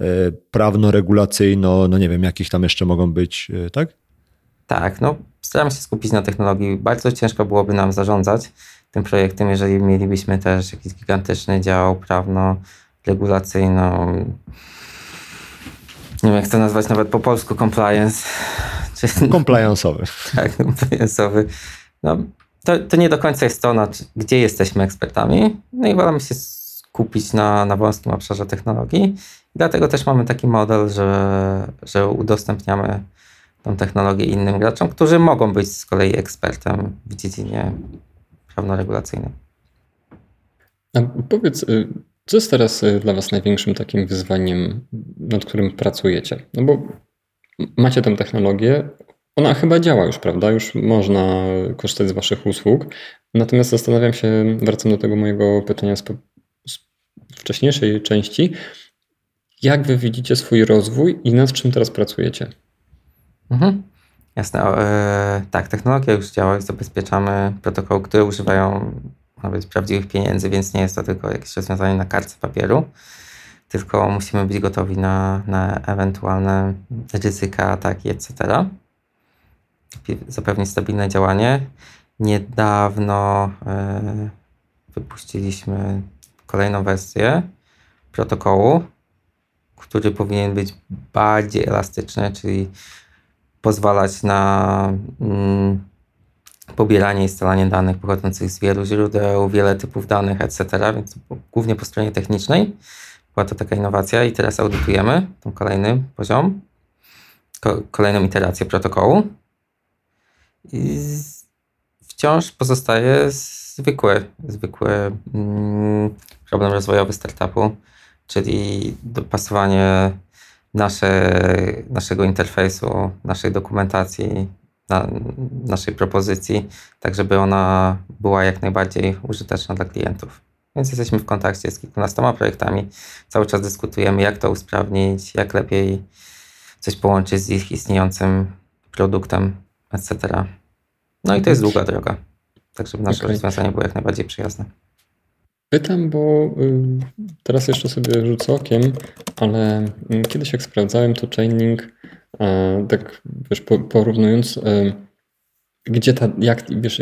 Speaker 3: y, prawno-regulacyjno, no nie wiem, jakich tam jeszcze mogą być, y, tak?
Speaker 2: Tak, no staramy się skupić na technologii. Bardzo ciężko byłoby nam zarządzać tym projektem, jeżeli mielibyśmy też jakiś gigantyczny dział prawno-regulacyjno, nie wiem jak to nazwać nawet po polsku, compliance.
Speaker 3: Czy, compliance'owy.
Speaker 2: tak, compliance'owy. No, to, to nie do końca jest to, na, gdzie jesteśmy ekspertami. No i wolimy się skupić na, na wąskim obszarze technologii. I dlatego też mamy taki model, że, że udostępniamy tą technologię innym graczom, którzy mogą być z kolei ekspertem w dziedzinie prawno-regulacyjnej.
Speaker 1: A powiedz, y, co jest teraz y, dla Was największym takim wyzwaniem, nad którym pracujecie? No bo macie tę technologię, ona chyba działa już, prawda? Już można korzystać z Waszych usług. Natomiast zastanawiam się, wracam do tego mojego pytania z, z wcześniejszej części. Jak Wy widzicie swój rozwój i nad czym teraz pracujecie?
Speaker 2: Mhm. Jasne. E, tak, technologia już działa i zabezpieczamy protokoły, które używają nawet prawdziwych pieniędzy, więc nie jest to tylko jakieś rozwiązanie na kartce papieru, tylko musimy być gotowi na, na ewentualne ryzyka, ataki, etc. Zapewnić stabilne działanie. Niedawno e, wypuściliśmy kolejną wersję protokołu, który powinien być bardziej elastyczny, czyli pozwalać na mm, pobieranie i scalanie danych pochodzących z wielu źródeł, wiele typów danych, etc. Więc głównie po stronie technicznej była to taka innowacja i teraz audytujemy ten kolejny poziom, ko kolejną iterację protokołu. I wciąż pozostaje zwykły, zwykły mm, problem rozwojowy startupu, czyli dopasowanie nasze, naszego interfejsu, naszej dokumentacji, na, naszej propozycji, tak żeby ona była jak najbardziej użyteczna dla klientów. Więc jesteśmy w kontakcie z kilkunastoma projektami. Cały czas dyskutujemy, jak to usprawnić, jak lepiej coś połączyć z ich istniejącym produktem, etc. No i to jest długa droga, tak żeby nasze okay. rozwiązanie było jak najbardziej przyjazne.
Speaker 1: Pytam, bo teraz jeszcze sobie rzucę okiem, ale kiedyś jak sprawdzałem, to Chainlink, tak wiesz, porównując gdzie ta, jak, wiesz,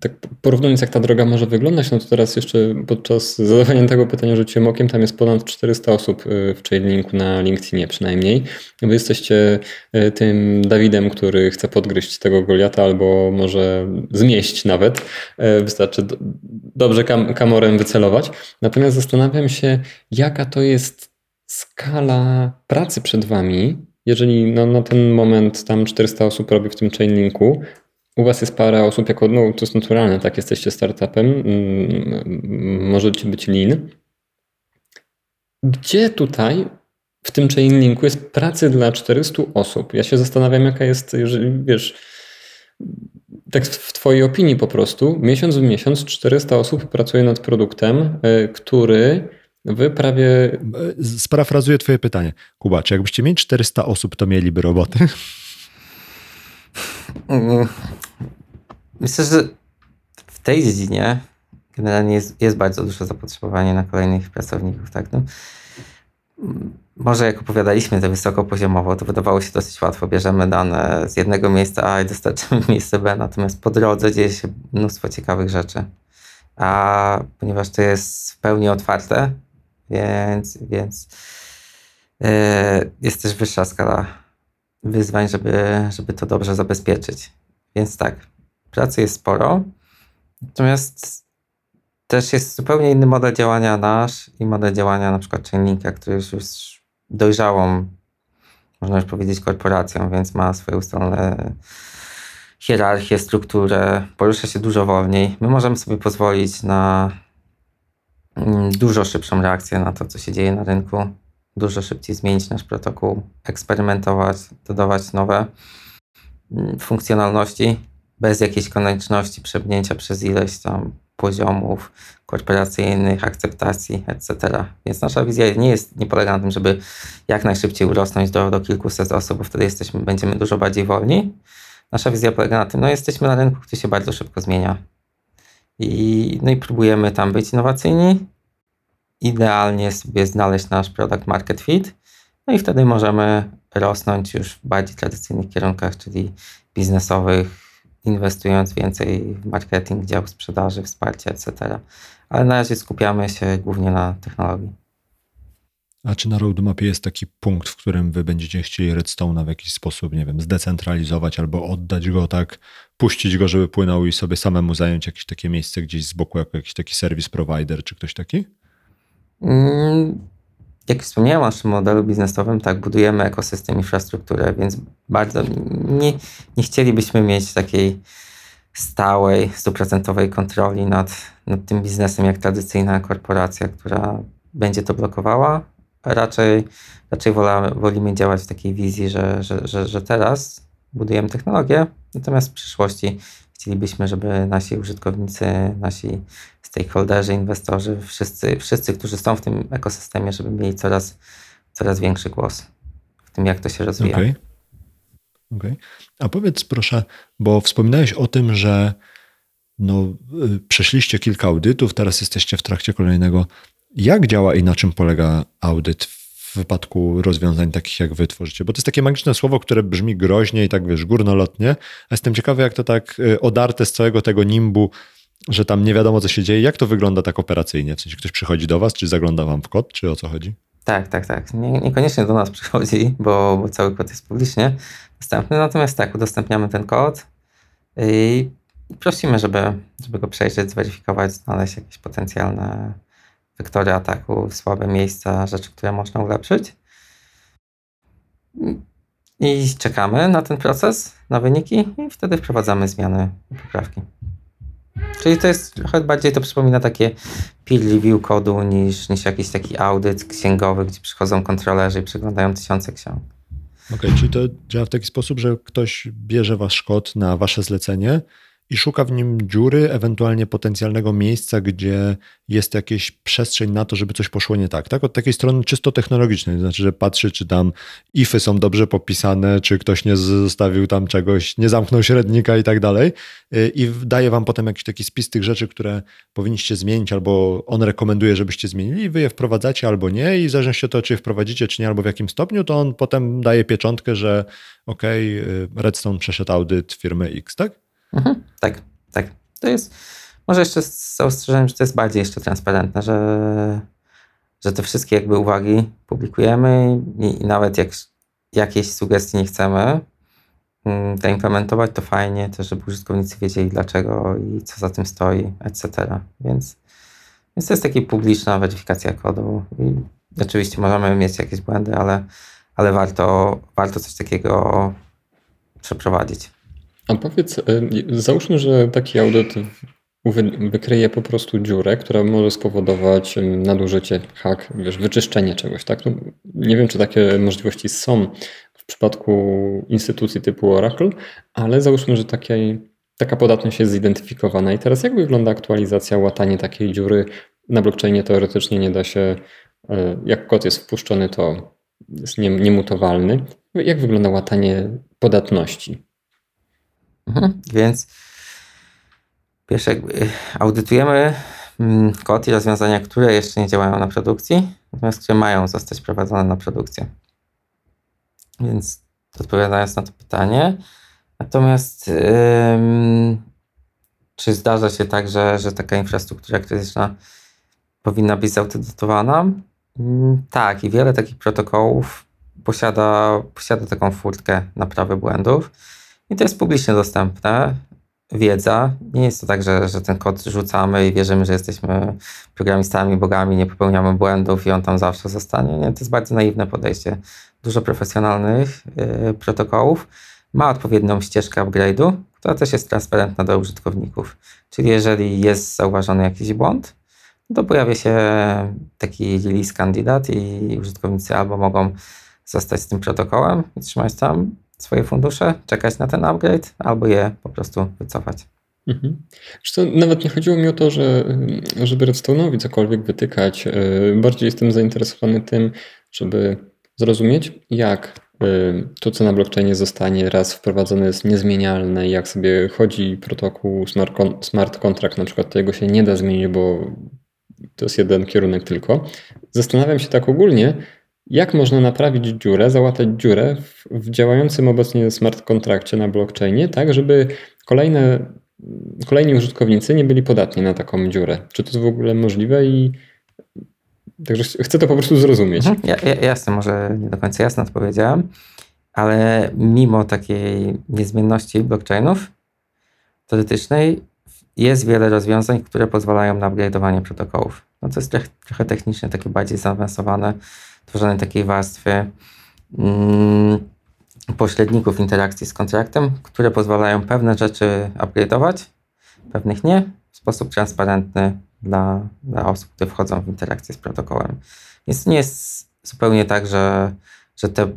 Speaker 1: tak porównując jak ta droga może wyglądać, no to teraz jeszcze podczas zadawania tego pytania rzuciłem okiem, tam jest ponad 400 osób y, w Chainlinku na LinkedInie przynajmniej. Wy jesteście y, tym Dawidem, który chce podgryźć tego Goliata albo może zmieść nawet. Y, wystarczy do, dobrze kam, kamorem wycelować. Natomiast zastanawiam się, jaka to jest skala pracy przed wami, jeżeli no, na ten moment tam 400 osób robi w tym chainlinku, u Was jest parę osób, jako, no to jest naturalne, tak, jesteście startupem, mm, możecie być lean. Gdzie tutaj w tym chain linku jest pracy dla 400 osób? Ja się zastanawiam, jaka jest, jeżeli wiesz, tak w Twojej opinii po prostu, miesiąc w miesiąc 400 osób pracuje nad produktem, e, który Wy prawie. E,
Speaker 3: sparafrazuję Twoje pytanie. Kuba, czy jakbyście mieli 400 osób, to mieliby roboty?
Speaker 2: Mm. Myślę, że w tej dziedzinie generalnie jest, jest bardzo duże zapotrzebowanie na kolejnych pracowników. Tak? No, może jak opowiadaliśmy to wysokopoziomowo, to wydawało się dosyć łatwo. Bierzemy dane z jednego miejsca A i dostarczamy miejsce B, natomiast po drodze dzieje się mnóstwo ciekawych rzeczy. A ponieważ to jest w pełni otwarte, więc, więc yy, jest też wyższa skala wyzwań, żeby, żeby to dobrze zabezpieczyć. Więc tak, pracy jest sporo, natomiast też jest zupełnie inny model działania nasz i model działania na przykład Chainlinka, który jest już dojrzałą, można już powiedzieć, korporacją, więc ma swoje ustalone hierarchię, strukturę, porusza się dużo wolniej. My możemy sobie pozwolić na mm, dużo szybszą reakcję na to, co się dzieje na rynku dużo szybciej zmienić nasz protokół, eksperymentować, dodawać nowe mm, funkcjonalności bez jakiejś konieczności przebnięcia przez ileś tam poziomów korporacyjnych, akceptacji, etc. Więc nasza wizja nie, jest, nie polega na tym, żeby jak najszybciej urosnąć do, do kilkuset osób, bo wtedy jesteśmy, będziemy dużo bardziej wolni. Nasza wizja polega na tym, no jesteśmy na rynku, który się bardzo szybko zmienia. I, no i próbujemy tam być innowacyjni, idealnie sobie znaleźć nasz product market fit, no i wtedy możemy rosnąć już w bardziej tradycyjnych kierunkach, czyli biznesowych, inwestując więcej w marketing, dział sprzedaży, wsparcie, etc. Ale na razie skupiamy się głównie na technologii.
Speaker 3: A czy na roadmapie jest taki punkt, w którym wy będziecie chcieli Redstone'a w jakiś sposób, nie wiem, zdecentralizować albo oddać go tak, puścić go, żeby płynął i sobie samemu zająć jakieś takie miejsce gdzieś z boku, jako jakiś taki service provider czy ktoś taki?
Speaker 2: Mm, jak wspomniałem o naszym modelu biznesowym, tak, budujemy ekosystem, infrastrukturę, więc bardzo nie, nie chcielibyśmy mieć takiej stałej, stuprocentowej kontroli nad, nad tym biznesem, jak tradycyjna korporacja, która będzie to blokowała. Raczej, raczej wolimy działać w takiej wizji, że, że, że, że teraz budujemy technologię, natomiast w przyszłości chcielibyśmy, żeby nasi użytkownicy, nasi stakeholderzy, inwestorzy, wszyscy, wszyscy, którzy są w tym ekosystemie, żeby mieli coraz, coraz większy głos w tym, jak to się rozwija.
Speaker 3: Okay. okay. A powiedz proszę, bo wspominałeś o tym, że no, przeszliście kilka audytów, teraz jesteście w trakcie kolejnego. Jak działa i na czym polega audyt w wypadku rozwiązań takich, jak wy tworzycie? Bo to jest takie magiczne słowo, które brzmi groźnie i tak, wiesz, górnolotnie, a jestem ciekawy, jak to tak y, odarte z całego tego nimbu, że tam nie wiadomo, co się dzieje. Jak to wygląda tak operacyjnie? W sensie ktoś przychodzi do was, czy zagląda wam w kod, czy o co chodzi?
Speaker 2: Tak, tak, tak. Nie, niekoniecznie do nas przychodzi, bo, bo cały kod jest publicznie dostępny, natomiast tak, udostępniamy ten kod i prosimy, żeby, żeby go przejrzeć, zweryfikować, znaleźć jakieś potencjalne wektory ataku, słabe miejsca, rzeczy, które można ulepszyć. I czekamy na ten proces, na wyniki i wtedy wprowadzamy zmiany i poprawki. Czyli to jest trochę bardziej to przypomina takie peer review kodu niż, niż jakiś taki audyt księgowy, gdzie przychodzą kontrolerzy i przeglądają tysiące ksiąg.
Speaker 3: Okej, okay, czyli to działa w taki sposób, że ktoś bierze wasz kod na wasze zlecenie, i szuka w nim dziury, ewentualnie potencjalnego miejsca, gdzie jest jakaś przestrzeń na to, żeby coś poszło nie tak. tak? Od takiej strony czysto technologicznej, to znaczy, że patrzy, czy tam ify są dobrze popisane, czy ktoś nie zostawił tam czegoś, nie zamknął średnika i tak dalej. Y, I daje wam potem jakiś taki spis tych rzeczy, które powinniście zmienić, albo on rekomenduje, żebyście zmienili, wy je wprowadzacie albo nie, i w zależności od tego, czy je wprowadzicie, czy nie, albo w jakim stopniu, to on potem daje pieczątkę, że OK, Redstone przeszedł audyt firmy X, tak?
Speaker 2: Mhm, tak, tak. To jest, może jeszcze z zastrzeżeniem, że to jest bardziej jeszcze transparentne, że, że te wszystkie jakby uwagi publikujemy i, i nawet jak jakieś sugestie nie chcemy mm, zaimplementować, to fajnie też, żeby użytkownicy wiedzieli dlaczego i co za tym stoi, etc. Więc, więc to jest taka publiczna weryfikacja kodu i oczywiście możemy mieć jakieś błędy, ale, ale warto, warto coś takiego przeprowadzić.
Speaker 1: A powiedz, y, załóżmy, że taki audyt wykryje po prostu dziurę, która może spowodować nadużycie, hak, wiesz, wyczyszczenie czegoś, tak? No, nie wiem, czy takie możliwości są w przypadku instytucji typu Oracle, ale załóżmy, że takiej, taka podatność jest zidentyfikowana. I teraz jak wygląda aktualizacja, łatanie takiej dziury? Na blockchainie teoretycznie nie da się, y, jak kod jest wpuszczony, to jest niemutowalny. Jak wygląda łatanie podatności?
Speaker 2: Mhm. Więc jakby audytujemy mm, kod i rozwiązania, które jeszcze nie działają na produkcji, natomiast które mają zostać prowadzone na produkcję. Więc odpowiadając na to pytanie, natomiast czy zdarza się tak, że, że taka infrastruktura krytyczna powinna być zautomatyzowana? Ym, tak, i wiele takich protokołów posiada, posiada taką furtkę naprawy błędów. I to jest publicznie dostępne, wiedza. Nie jest to tak, że, że ten kod rzucamy i wierzymy, że jesteśmy programistami, bogami, nie popełniamy błędów i on tam zawsze zostanie. Nie, to jest bardzo naiwne podejście. Dużo profesjonalnych yy, protokołów ma odpowiednią ścieżkę upgrade'u, która też jest transparentna do użytkowników. Czyli jeżeli jest zauważony jakiś błąd, to pojawia się taki release kandydat i użytkownicy albo mogą zostać z tym protokołem i trzymać tam swoje fundusze, czekać na ten upgrade, albo je po prostu wycofać.
Speaker 1: Mhm. Nawet nie chodziło mi o to, że, żeby Redstone'owi cokolwiek wytykać. E, bardziej jestem zainteresowany tym, żeby zrozumieć, jak e, to, co na blockchainie zostanie raz wprowadzone jest niezmienialne, jak sobie chodzi protokół smart, smart contract, na przykład tego się nie da zmienić, bo to jest jeden kierunek tylko. Zastanawiam się tak ogólnie, jak można naprawić dziurę, załatać dziurę w, w działającym obecnie smart kontrakcie na blockchainie, tak żeby kolejne, kolejni użytkownicy nie byli podatni na taką dziurę? Czy to jest w ogóle możliwe i Także chcę to po prostu zrozumieć.
Speaker 2: Mhm, ja, ja, jasne, może nie do końca jasno odpowiedziałem, ale mimo takiej niezmienności blockchainów teoretycznej jest wiele rozwiązań, które pozwalają na upgrade'owanie protokołów. No to jest trochę technicznie, takie bardziej zaawansowane tworzenie takiej warstwy mm, pośredników interakcji z kontraktem, które pozwalają pewne rzeczy upgrade'ować, pewnych nie, w sposób transparentny dla, dla osób, które wchodzą w interakcję z protokołem. Więc nie jest zupełnie tak, że, że te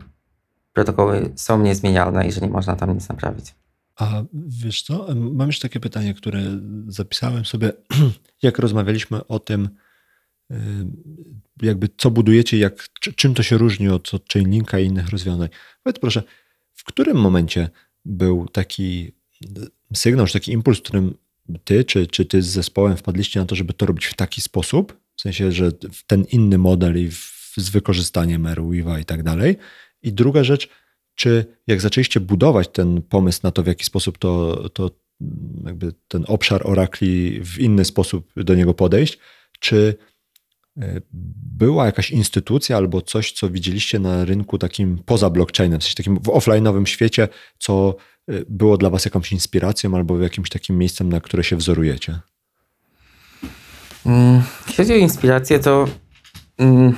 Speaker 2: protokoły są niezmienialne i że nie można tam nic naprawić.
Speaker 3: A wiesz co, mam jeszcze takie pytanie, które zapisałem sobie, jak rozmawialiśmy o tym, jakby co budujecie, jak, czym to się różni od, od Chainlinka i innych rozwiązań. Powiedz proszę, w którym momencie był taki sygnał, czy taki impuls, w którym ty, czy, czy ty z zespołem wpadliście na to, żeby to robić w taki sposób, w sensie, że w ten inny model i w, z wykorzystaniem Airweave'a i tak dalej. I druga rzecz, czy jak zaczęliście budować ten pomysł na to, w jaki sposób to, to jakby ten obszar Oracli w inny sposób do niego podejść, czy była jakaś instytucja albo coś, co widzieliście na rynku takim poza blockchainem, w sensie takim w offline'owym świecie, co e, było dla was jakąś inspiracją albo jakimś takim miejscem, na które się wzorujecie?
Speaker 2: Mm, jeśli chodzi o inspirację, to mm,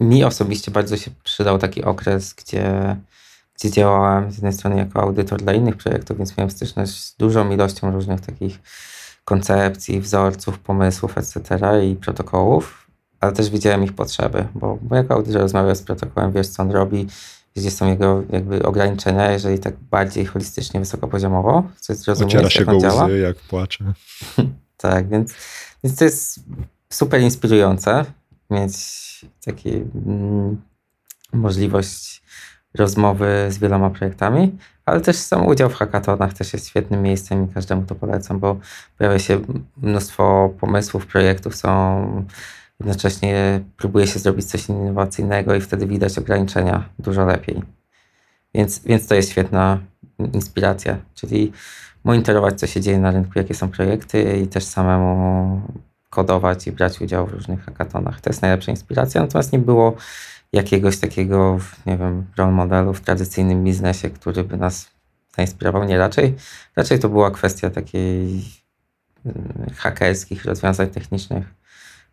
Speaker 2: mi osobiście bardzo się przydał taki okres, gdzie gdzie działałem z jednej strony jako audytor dla innych projektów, więc miałem styczność z dużą ilością różnych takich koncepcji, wzorców, pomysłów, etc. i protokołów, ale też widziałem ich potrzeby, bo, bo jako audytor rozmawiał z protokołem, wiesz co on robi, gdzie są jego jakby ograniczenia, jeżeli tak bardziej holistycznie, wysokopoziomowo,
Speaker 3: co jest zrozumieć, Ociera się jak go działa. łzy, jak płacze.
Speaker 2: tak, więc, więc to jest super inspirujące mieć takie mm, możliwość rozmowy z wieloma projektami, ale też sam udział w hackathonach też jest świetnym miejscem i każdemu to polecam, bo pojawia się mnóstwo pomysłów, projektów, są jednocześnie próbuje się zrobić coś innowacyjnego i wtedy widać ograniczenia dużo lepiej. Więc, więc to jest świetna inspiracja, czyli monitorować, co się dzieje na rynku, jakie są projekty i też samemu kodować i brać udział w różnych hackathonach. To jest najlepsza inspiracja, natomiast nie było jakiegoś takiego, nie wiem, role modelu w tradycyjnym biznesie, który by nas zainspirował. Nie, raczej, raczej to była kwestia takiej mm, hakerskich rozwiązań technicznych,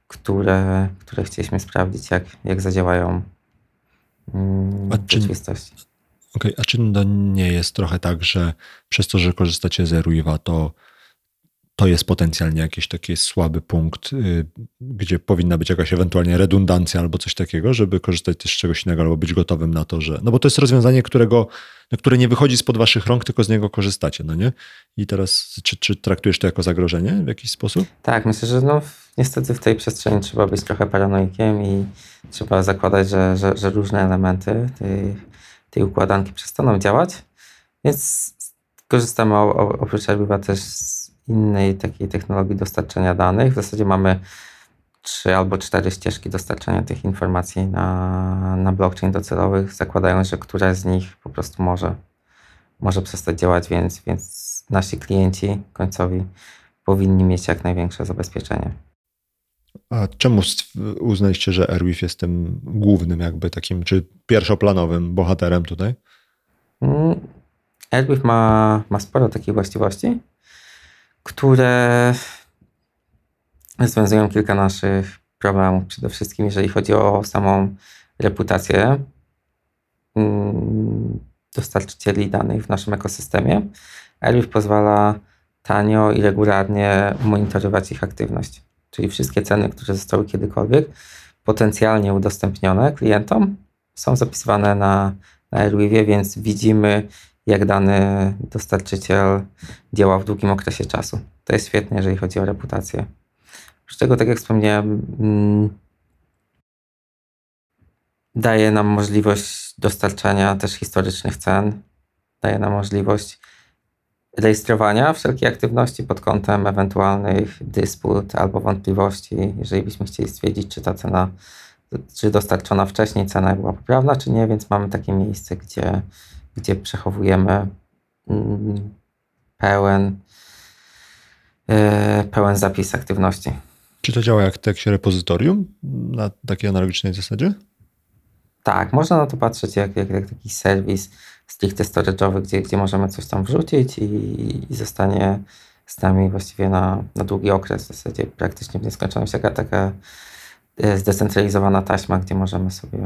Speaker 2: które, które chcieliśmy sprawdzić, jak, jak zadziałają mm, rzeczywistości.
Speaker 3: Okej, okay, a czy to nie jest trochę tak, że przez to, że korzystacie z Eruiva, to to jest potencjalnie jakiś taki słaby punkt, y, gdzie powinna być jakaś ewentualnie redundancja albo coś takiego, żeby korzystać też z czegoś innego albo być gotowym na to, że. No bo to jest rozwiązanie, którego, które nie wychodzi spod waszych rąk, tylko z niego korzystacie, no nie? I teraz, czy, czy traktujesz to jako zagrożenie w jakiś sposób?
Speaker 2: Tak, myślę, że no, niestety w tej przestrzeni trzeba być trochę paranoikiem i trzeba zakładać, że, że, że różne elementy tej, tej układanki przestaną działać. Więc korzystamy oprócz Erbiwa też z innej takiej technologii dostarczania danych. W zasadzie mamy trzy albo cztery ścieżki dostarczania tych informacji na, na blockchain docelowych, zakładając, że któraś z nich po prostu może, może przestać działać, więc, więc nasi klienci końcowi powinni mieć jak największe zabezpieczenie.
Speaker 3: A czemu uznaliście, że Airwif jest tym głównym, jakby takim, czy pierwszoplanowym bohaterem tutaj?
Speaker 2: Mm, Airwif ma, ma sporo takich właściwości, które rozwiązują kilka naszych problemów. Przede wszystkim, jeżeli chodzi o samą reputację mm, dostarczycieli danych w naszym ekosystemie. Airwave pozwala tanio i regularnie monitorować ich aktywność. Czyli wszystkie ceny, które zostały kiedykolwiek potencjalnie udostępnione klientom, są zapisywane na, na więc widzimy, jak dany dostarczyciel działa w długim okresie czasu. To jest świetne, jeżeli chodzi o reputację. Z tego, tak jak wspomniałem, mm, daje nam możliwość dostarczania też historycznych cen, daje nam możliwość rejestrowania wszelkiej aktywności pod kątem ewentualnych dysput albo wątpliwości, jeżeli byśmy chcieli stwierdzić, czy ta cena, czy dostarczona wcześniej cena była poprawna, czy nie, więc mamy takie miejsce, gdzie gdzie przechowujemy mm, pełen, e, pełen zapis aktywności.
Speaker 3: Czy to działa jak tekst repozytorium na takiej analogicznej zasadzie?
Speaker 2: Tak, można na to patrzeć jak, jak, jak taki serwis stricte storage'owy, gdzie, gdzie możemy coś tam wrzucić i, i zostanie z nami właściwie na, na długi okres, w zasadzie praktycznie w nieskończoność. Taka, taka zdecentralizowana taśma, gdzie możemy sobie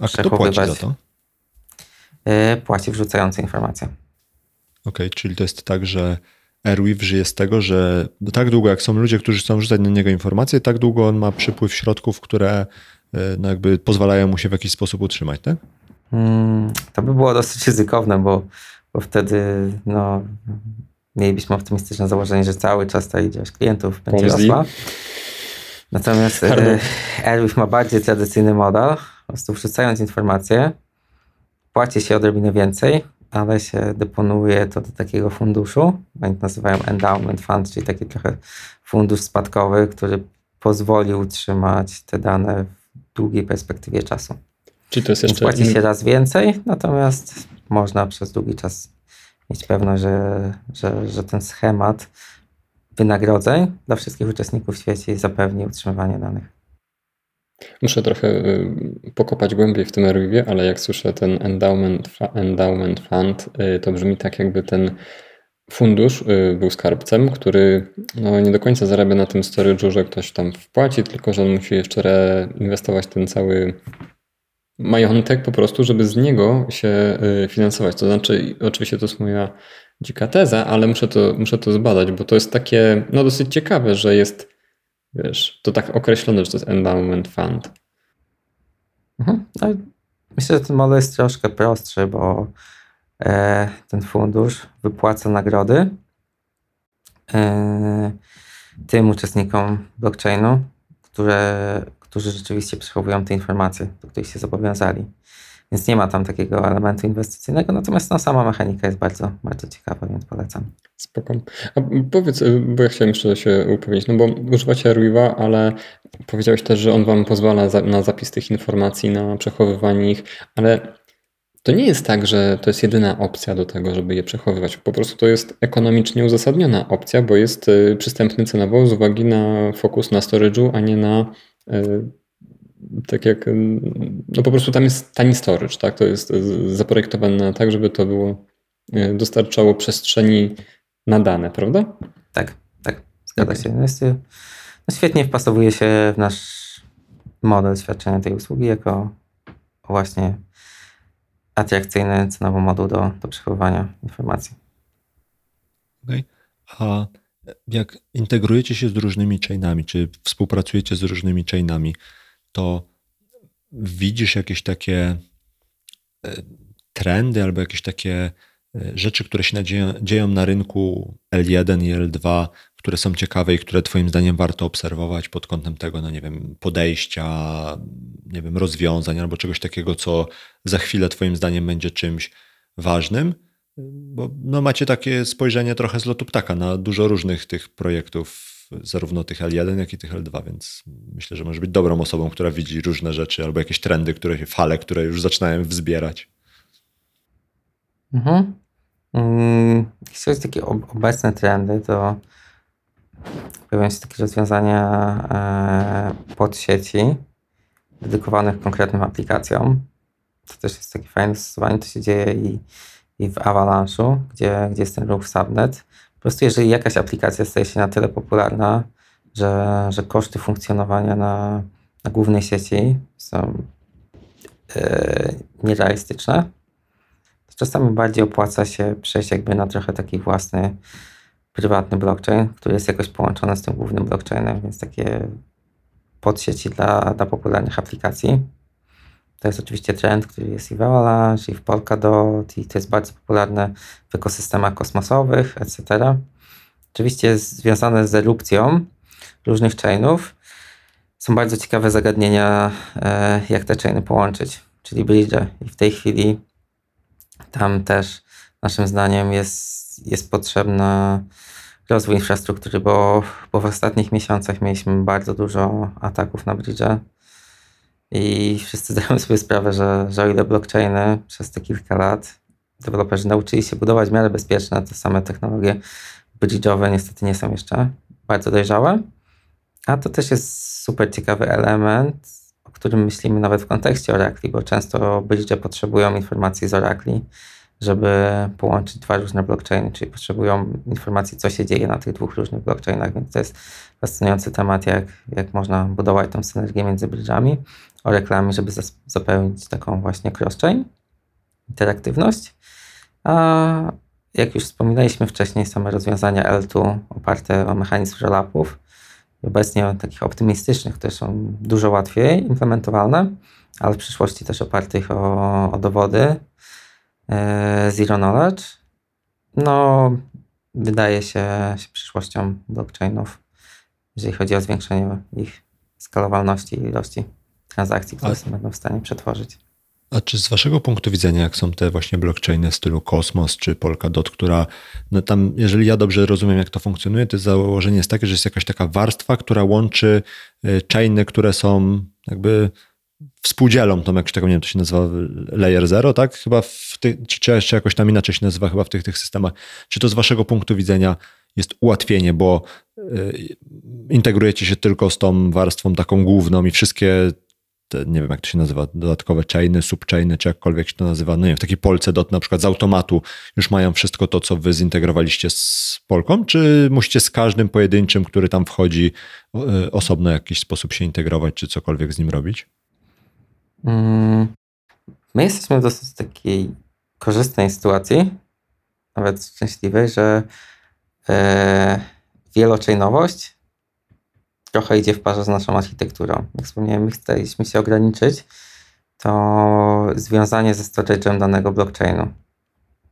Speaker 3: A kto płaci za to?
Speaker 2: Płaci wrzucający informacje.
Speaker 3: Okej, okay, czyli to jest tak, że Airweave żyje z tego, że tak długo jak są ludzie, którzy chcą wrzucać na niego informacje, tak długo on ma przypływ środków, które no jakby pozwalają mu się w jakiś sposób utrzymać, tak?
Speaker 2: Hmm, to by było dosyć ryzykowne, bo, bo wtedy no, mielibyśmy optymistyczne założenie, że cały czas ta ilość klientów będzie rosła. Natomiast e, Airwave ma bardziej tradycyjny model. Po prostu wrzucając informacje, płaci się odrobinę więcej, ale się deponuje to do takiego funduszu. Oni nazywają endowment fund, czyli taki trochę fundusz spadkowy, który pozwoli utrzymać te dane w długiej perspektywie czasu.
Speaker 1: Czy to jest jeszcze...
Speaker 2: Płaci się raz więcej, natomiast można przez długi czas mieć pewność, że, że, że ten schemat wynagrodzeń dla wszystkich uczestników w świecie zapewni utrzymywanie danych.
Speaker 1: Muszę trochę y, pokopać głębiej w tym Airweavie, ale jak słyszę ten endowment, endowment fund, y, to brzmi tak jakby ten fundusz y, był skarbcem, który no, nie do końca zarabia na tym storage'u, że ktoś tam wpłaci, tylko że on musi jeszcze reinwestować ten cały majątek po prostu, żeby z niego się finansować. To znaczy, oczywiście to jest moja dzika teza, ale muszę to, muszę to zbadać, bo to jest takie no, dosyć ciekawe, że jest Wiesz, to tak określone, że to jest endowment fund.
Speaker 2: Mhm. No, myślę, że ten model jest troszkę prostszy, bo e, ten fundusz wypłaca nagrody e, tym uczestnikom blockchainu, które, którzy rzeczywiście przechowują te informacje, do których się zobowiązali. Więc nie ma tam takiego elementu inwestycyjnego, natomiast no, sama mechanika jest bardzo, bardzo ciekawa, więc polecam.
Speaker 1: Spoko. A powiedz, y, bo ja chciałem jeszcze się upewnić, no bo używacie Arweave'a, ale powiedziałeś też, że on wam pozwala za, na zapis tych informacji, na przechowywanie ich, ale to nie jest tak, że to jest jedyna opcja do tego, żeby je przechowywać. Po prostu to jest ekonomicznie uzasadniona opcja, bo jest y, przystępny cenowo z uwagi na fokus na storage'u, a nie na y, tak jak, no po prostu tam jest tani storage, tak? To jest zaprojektowane tak, żeby to było, dostarczało przestrzeni na dane, prawda?
Speaker 2: Tak, tak, zgadza okay. się. No jest, no świetnie wpasowuje się w nasz model świadczenia tej usługi jako właśnie atrakcyjny cenowo moduł do, do przechowywania informacji.
Speaker 3: Okay. A jak integrujecie się z różnymi chainami, czy współpracujecie z różnymi chainami, to widzisz jakieś takie e, trendy albo jakieś takie E, rzeczy, które się dzieją, na rynku L1 i L2, które są ciekawe i które Twoim zdaniem warto obserwować pod kątem tego, no nie wiem, podejścia, nie wiem, rozwiązań albo czegoś takiego, co za chwilę Twoim zdaniem będzie czymś ważnym? Bo no, macie takie spojrzenie trochę z lotu ptaka na dużo różnych tych projektów, zarówno tych L1, jak i tych L2, więc myślę, że może być dobrą osobą, która widzi różne rzeczy albo jakieś trendy, które, fale, które już zaczynają wzbierać.
Speaker 2: Mhm. Mm, jeśli chodzi o takie obecne trendy, to pojawiają się takie rozwiązania e, pod sieci dedykowanych konkretnym aplikacjom. To też jest takie fajne stosowanie, to się dzieje i, i w Avalanche'u, gdzie, gdzie jest ten ruch subnet. Prostu jeżeli jakaś aplikacja staje się na tyle popularna, że, że koszty funkcjonowania na, na głównej sieci są e, nierealistyczne, Czasami bardziej opłaca się przejść jakby na trochę taki własny, prywatny blockchain, który jest jakoś połączony z tym głównym blockchainem, więc takie podsieci dla, dla popularnych aplikacji. To jest oczywiście trend, który jest i w Avalanche, i w Polkadot, i to jest bardzo popularne w ekosystemach kosmosowych, etc. Oczywiście jest związane z erupcją różnych chainów. Są bardzo ciekawe zagadnienia, e, jak te chainy połączyć, czyli bridge. I w tej chwili tam też naszym zdaniem jest, jest potrzebny rozwój infrastruktury, bo, bo w ostatnich miesiącach mieliśmy bardzo dużo ataków na bridge i wszyscy zdajemy sobie sprawę, że, że o ile blockchainy przez te kilka lat deweloperzy nauczyli się budować w miarę bezpieczne, te same technologie bridge'owe niestety nie są jeszcze bardzo dojrzałe. A to też jest super ciekawy element, o którym myślimy nawet w kontekście Oracle, bo często bridge potrzebują informacji z Oracle, żeby połączyć dwa różne blockchainy, czyli potrzebują informacji, co się dzieje na tych dwóch różnych blockchainach, więc to jest fascynujący temat, jak, jak można budować tą synergię między bridge'ami o reklamie, żeby zapełnić taką właśnie cross-chain, interaktywność. A jak już wspominaliśmy wcześniej, same rozwiązania L2 oparte o mechanizm roll-upów, obecnie takich optymistycznych, które są dużo łatwiej implementowalne, ale w przyszłości też opartych o, o dowody Zero Knowledge, no wydaje się, się przyszłością blockchainów, jeżeli chodzi o zwiększenie ich skalowalności i ilości transakcji, które A... będą w stanie przetworzyć.
Speaker 3: A czy z waszego punktu widzenia, jak są te właśnie blockchainy w stylu Cosmos czy Polkadot, która no tam, jeżeli ja dobrze rozumiem, jak to funkcjonuje, to założenie jest takie, że jest jakaś taka warstwa, która łączy y, chainy, które są jakby współdzielą jak tego nie wiem, to się nazywa layer zero, tak? Chyba w ty, czy, czy jakoś tam inaczej się nazywa chyba w tych, tych systemach. Czy to z waszego punktu widzenia jest ułatwienie, bo y, integrujecie się tylko z tą warstwą taką główną i wszystkie te, nie wiem jak to się nazywa, dodatkowe chainy, subchainy, czy jakkolwiek się to nazywa, no nie wiem, w takiej Polce dot na przykład z automatu już mają wszystko to, co wy zintegrowaliście z Polką, czy musicie z każdym pojedynczym, który tam wchodzi, y, osobno w jakiś sposób się integrować, czy cokolwiek z nim robić?
Speaker 2: Mm, my jesteśmy w dosyć takiej korzystnej sytuacji, nawet szczęśliwej, że e, wielochainowość trochę idzie w parze z naszą architekturą. Jak wspomniałem, my chcieliśmy się ograniczyć to związanie ze storage'em danego blockchainu.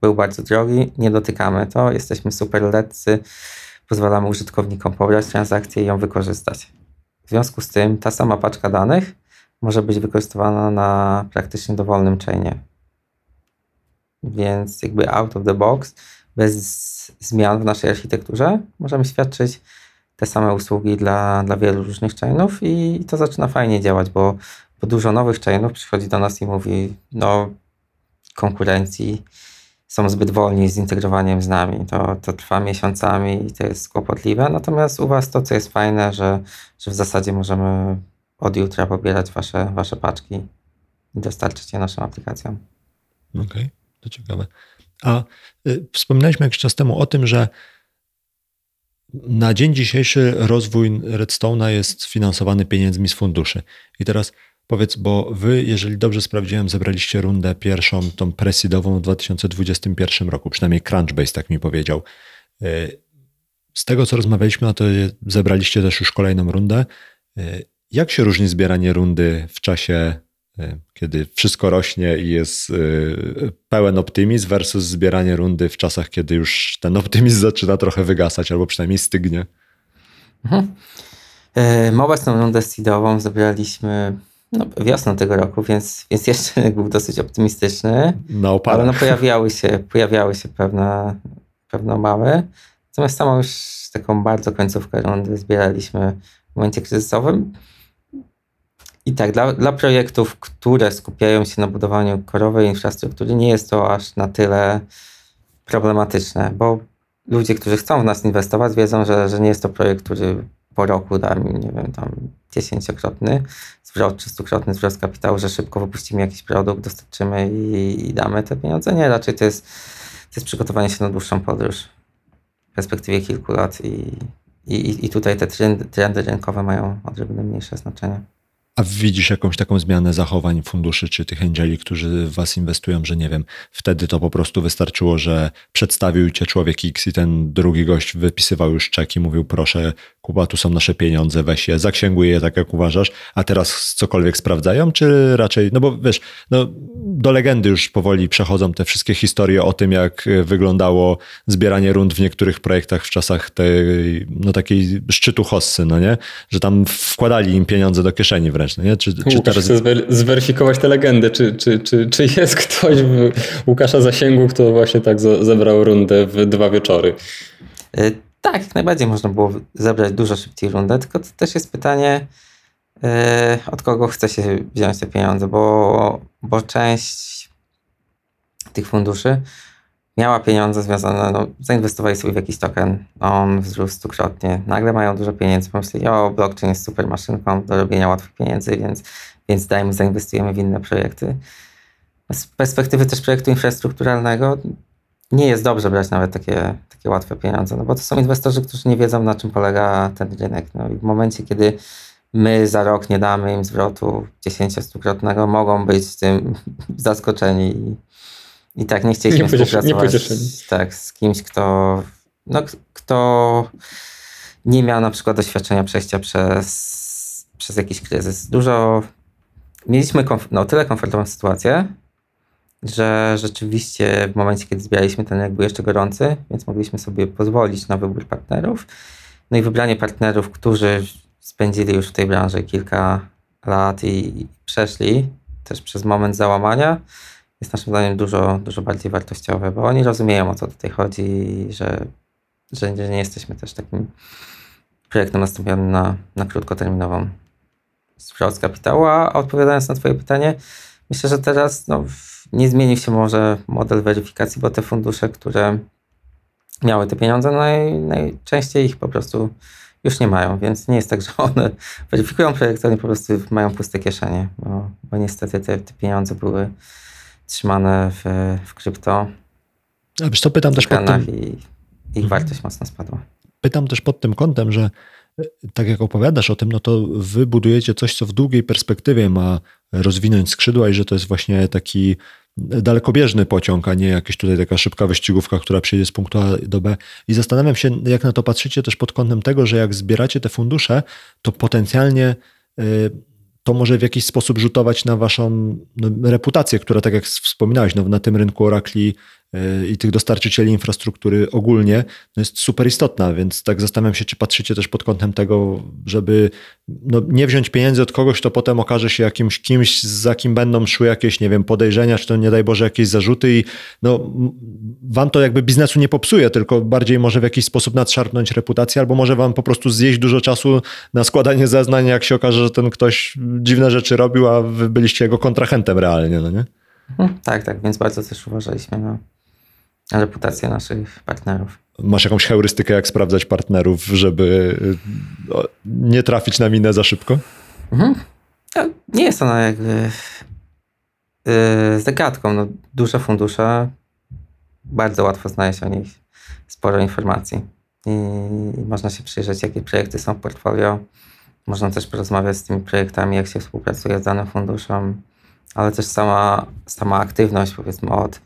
Speaker 2: Był bardzo drogi, nie dotykamy to, jesteśmy super letcy, pozwalamy użytkownikom pobrać transakcję i ją wykorzystać. W związku z tym ta sama paczka danych może być wykorzystywana na praktycznie dowolnym chainie. Więc jakby out of the box, bez zmian w naszej architekturze, możemy świadczyć te same usługi dla, dla wielu różnych chainów i to zaczyna fajnie działać, bo, bo dużo nowych chainów przychodzi do nas i mówi, no konkurencji są zbyt wolni z integrowaniem z nami. To, to trwa miesiącami i to jest kłopotliwe. Natomiast u Was to, co jest fajne, że, że w zasadzie możemy od jutra pobierać Wasze, wasze paczki i dostarczyć je naszym aplikacjom.
Speaker 3: Okej, okay, to ciekawe. A y, wspominaliśmy jakiś czas temu o tym, że na dzień dzisiejszy rozwój Redstone'a jest finansowany pieniędzmi z funduszy. I teraz powiedz, bo wy, jeżeli dobrze sprawdziłem, zebraliście rundę pierwszą, tą presidową w 2021 roku, przynajmniej Crunchbase tak mi powiedział. Y, z tego, co rozmawialiśmy, no to zebraliście też już kolejną rundę. Jak się różni zbieranie rundy w czasie E, kiedy wszystko rośnie i jest e, pełen optymizm, versus zbieranie rundy w czasach, kiedy już ten optymizm zaczyna trochę wygasać, albo przynajmniej stygnie.
Speaker 2: Mhm. E, obecną rundę seedową zebraliśmy no, wiosną tego roku, więc, więc jeszcze był dosyć optymistyczny.
Speaker 3: No,
Speaker 2: ale no, pojawiały się, pojawiały się pewne, pewne obawy. Natomiast samą już taką bardzo końcówkę rundy zbieraliśmy w momencie kryzysowym. I tak, dla, dla projektów, które skupiają się na budowaniu korowej infrastruktury, nie jest to aż na tyle problematyczne, bo ludzie, którzy chcą w nas inwestować, wiedzą, że, że nie jest to projekt, który po roku da mi, nie wiem, tam dziesięciokrotny zwrot czy stukrotny zwrot kapitału, że szybko wypuścimy jakiś produkt, dostarczymy i, i damy te pieniądze. Nie, raczej to jest, to jest przygotowanie się na dłuższą podróż w perspektywie kilku lat i, i, i tutaj te trendy, trendy rynkowe mają odrobinę mniejsze znaczenie.
Speaker 3: A widzisz jakąś taką zmianę zachowań funduszy czy tych angeli, którzy w was inwestują, że nie wiem, wtedy to po prostu wystarczyło, że przedstawił cię człowiek X i ten drugi gość wypisywał już czek i mówił proszę Kuba, tu są nasze pieniądze, weź je, zaksięguj je tak jak uważasz, a teraz cokolwiek sprawdzają, czy raczej, no bo wiesz, no, do legendy już powoli przechodzą te wszystkie historie o tym, jak wyglądało zbieranie rund w niektórych projektach w czasach tej, no takiej szczytu hossy, no nie? Że tam wkładali im pieniądze do kieszeni wręcz, no nie? Czy,
Speaker 1: czy teraz... Chcę zweryfikować tę legendę, czy, czy, czy, czy jest ktoś w Łukasza Zasięgu, kto właśnie tak zebrał rundę w dwa wieczory?
Speaker 2: Tak, jak najbardziej można było zebrać dużo szybciej rundę, tylko to też jest pytanie, yy, od kogo chce się wziąć te pieniądze, bo, bo część tych funduszy miała pieniądze związane, no, zainwestowali sobie w jakiś token, on wzrósł stukrotnie, nagle mają dużo pieniędzy, pomyśleli, o, blockchain jest super maszynką do robienia łatwych pieniędzy, więc, więc dajmy, zainwestujemy w inne projekty. z perspektywy też projektu infrastrukturalnego nie jest dobrze brać nawet takie, takie łatwe pieniądze, no bo to są inwestorzy, którzy nie wiedzą na czym polega ten rynek. No i w momencie, kiedy my za rok nie damy im zwrotu 10-stukrotnego, mogą być z tym zaskoczeni i, i tak nie chcieliśmy
Speaker 1: nie
Speaker 2: współpracować tak, z kimś, kto, no, kto nie miał na przykład doświadczenia przejścia przez, przez jakiś kryzys. Dużo mieliśmy komf- no, tyle komfortową sytuację, że rzeczywiście w momencie, kiedy zbieraliśmy ten był jeszcze gorący, więc mogliśmy sobie pozwolić na wybór partnerów. No i wybranie partnerów, którzy spędzili już w tej branży kilka lat i przeszli też przez moment załamania, jest naszym zdaniem dużo, dużo bardziej wartościowe, bo oni rozumieją o co tutaj chodzi, że, że nie jesteśmy też takim projektem nastawionym na, na krótkoterminową zwrot kapitału. A odpowiadając na Twoje pytanie, myślę, że teraz no, nie zmienił się może model weryfikacji, bo te fundusze, które miały te pieniądze, naj, najczęściej ich po prostu już nie mają, więc nie jest tak, że one weryfikują projekt, oni po prostu mają puste kieszenie, bo, bo niestety te, te, pieniądze były trzymane w, w krypto.
Speaker 3: A wiesz co, pytam też pod tym...
Speaker 2: i ich mhm. wartość mocno spadła.
Speaker 3: Pytam też pod tym kątem, że tak jak opowiadasz o tym, no to wy budujecie coś, co w długiej perspektywie ma rozwinąć skrzydła i że to jest właśnie taki dalekobieżny pociąg, a nie jakaś tutaj taka szybka wyścigówka, która przyjdzie z punktu A do B. I zastanawiam się, jak na to patrzycie też pod kątem tego, że jak zbieracie te fundusze, to potencjalnie y, to może w jakiś sposób rzutować na waszą no, reputację, która tak jak wspominałeś, no, na tym rynku Orakli i tych dostarczycieli infrastruktury ogólnie no jest super istotna, więc tak zastanawiam się, czy patrzycie też pod kątem tego, żeby no nie wziąć pieniędzy od kogoś, to potem okaże się jakimś kimś, za kim będą szły jakieś, nie wiem, podejrzenia, czy to nie daj Boże jakieś zarzuty i no wam to jakby biznesu nie popsuje, tylko bardziej może w jakiś sposób nadszarpnąć reputację, albo może wam po prostu zjeść dużo czasu na składanie zeznań, jak się okaże, że ten ktoś dziwne rzeczy robił, a wy byliście jego kontrahentem realnie, no nie?
Speaker 2: Mhm, tak, tak, więc bardzo też uważaliśmy na reputację naszych partnerów.
Speaker 3: Masz jakąś heurystykę, jak sprawdzać partnerów, żeby no, nie trafić na minę za szybko? Mhm.
Speaker 2: Nie jest ona jakby yy, zagadką. No, duże fundusze, bardzo łatwo znaleźć o nich sporo informacji. I można się przyjrzeć, jakie projekty są w portfolio. Można też porozmawiać z tymi projektami, jak się współpracuje z danym funduszem, ale też sama, sama aktywność, powiedzmy, od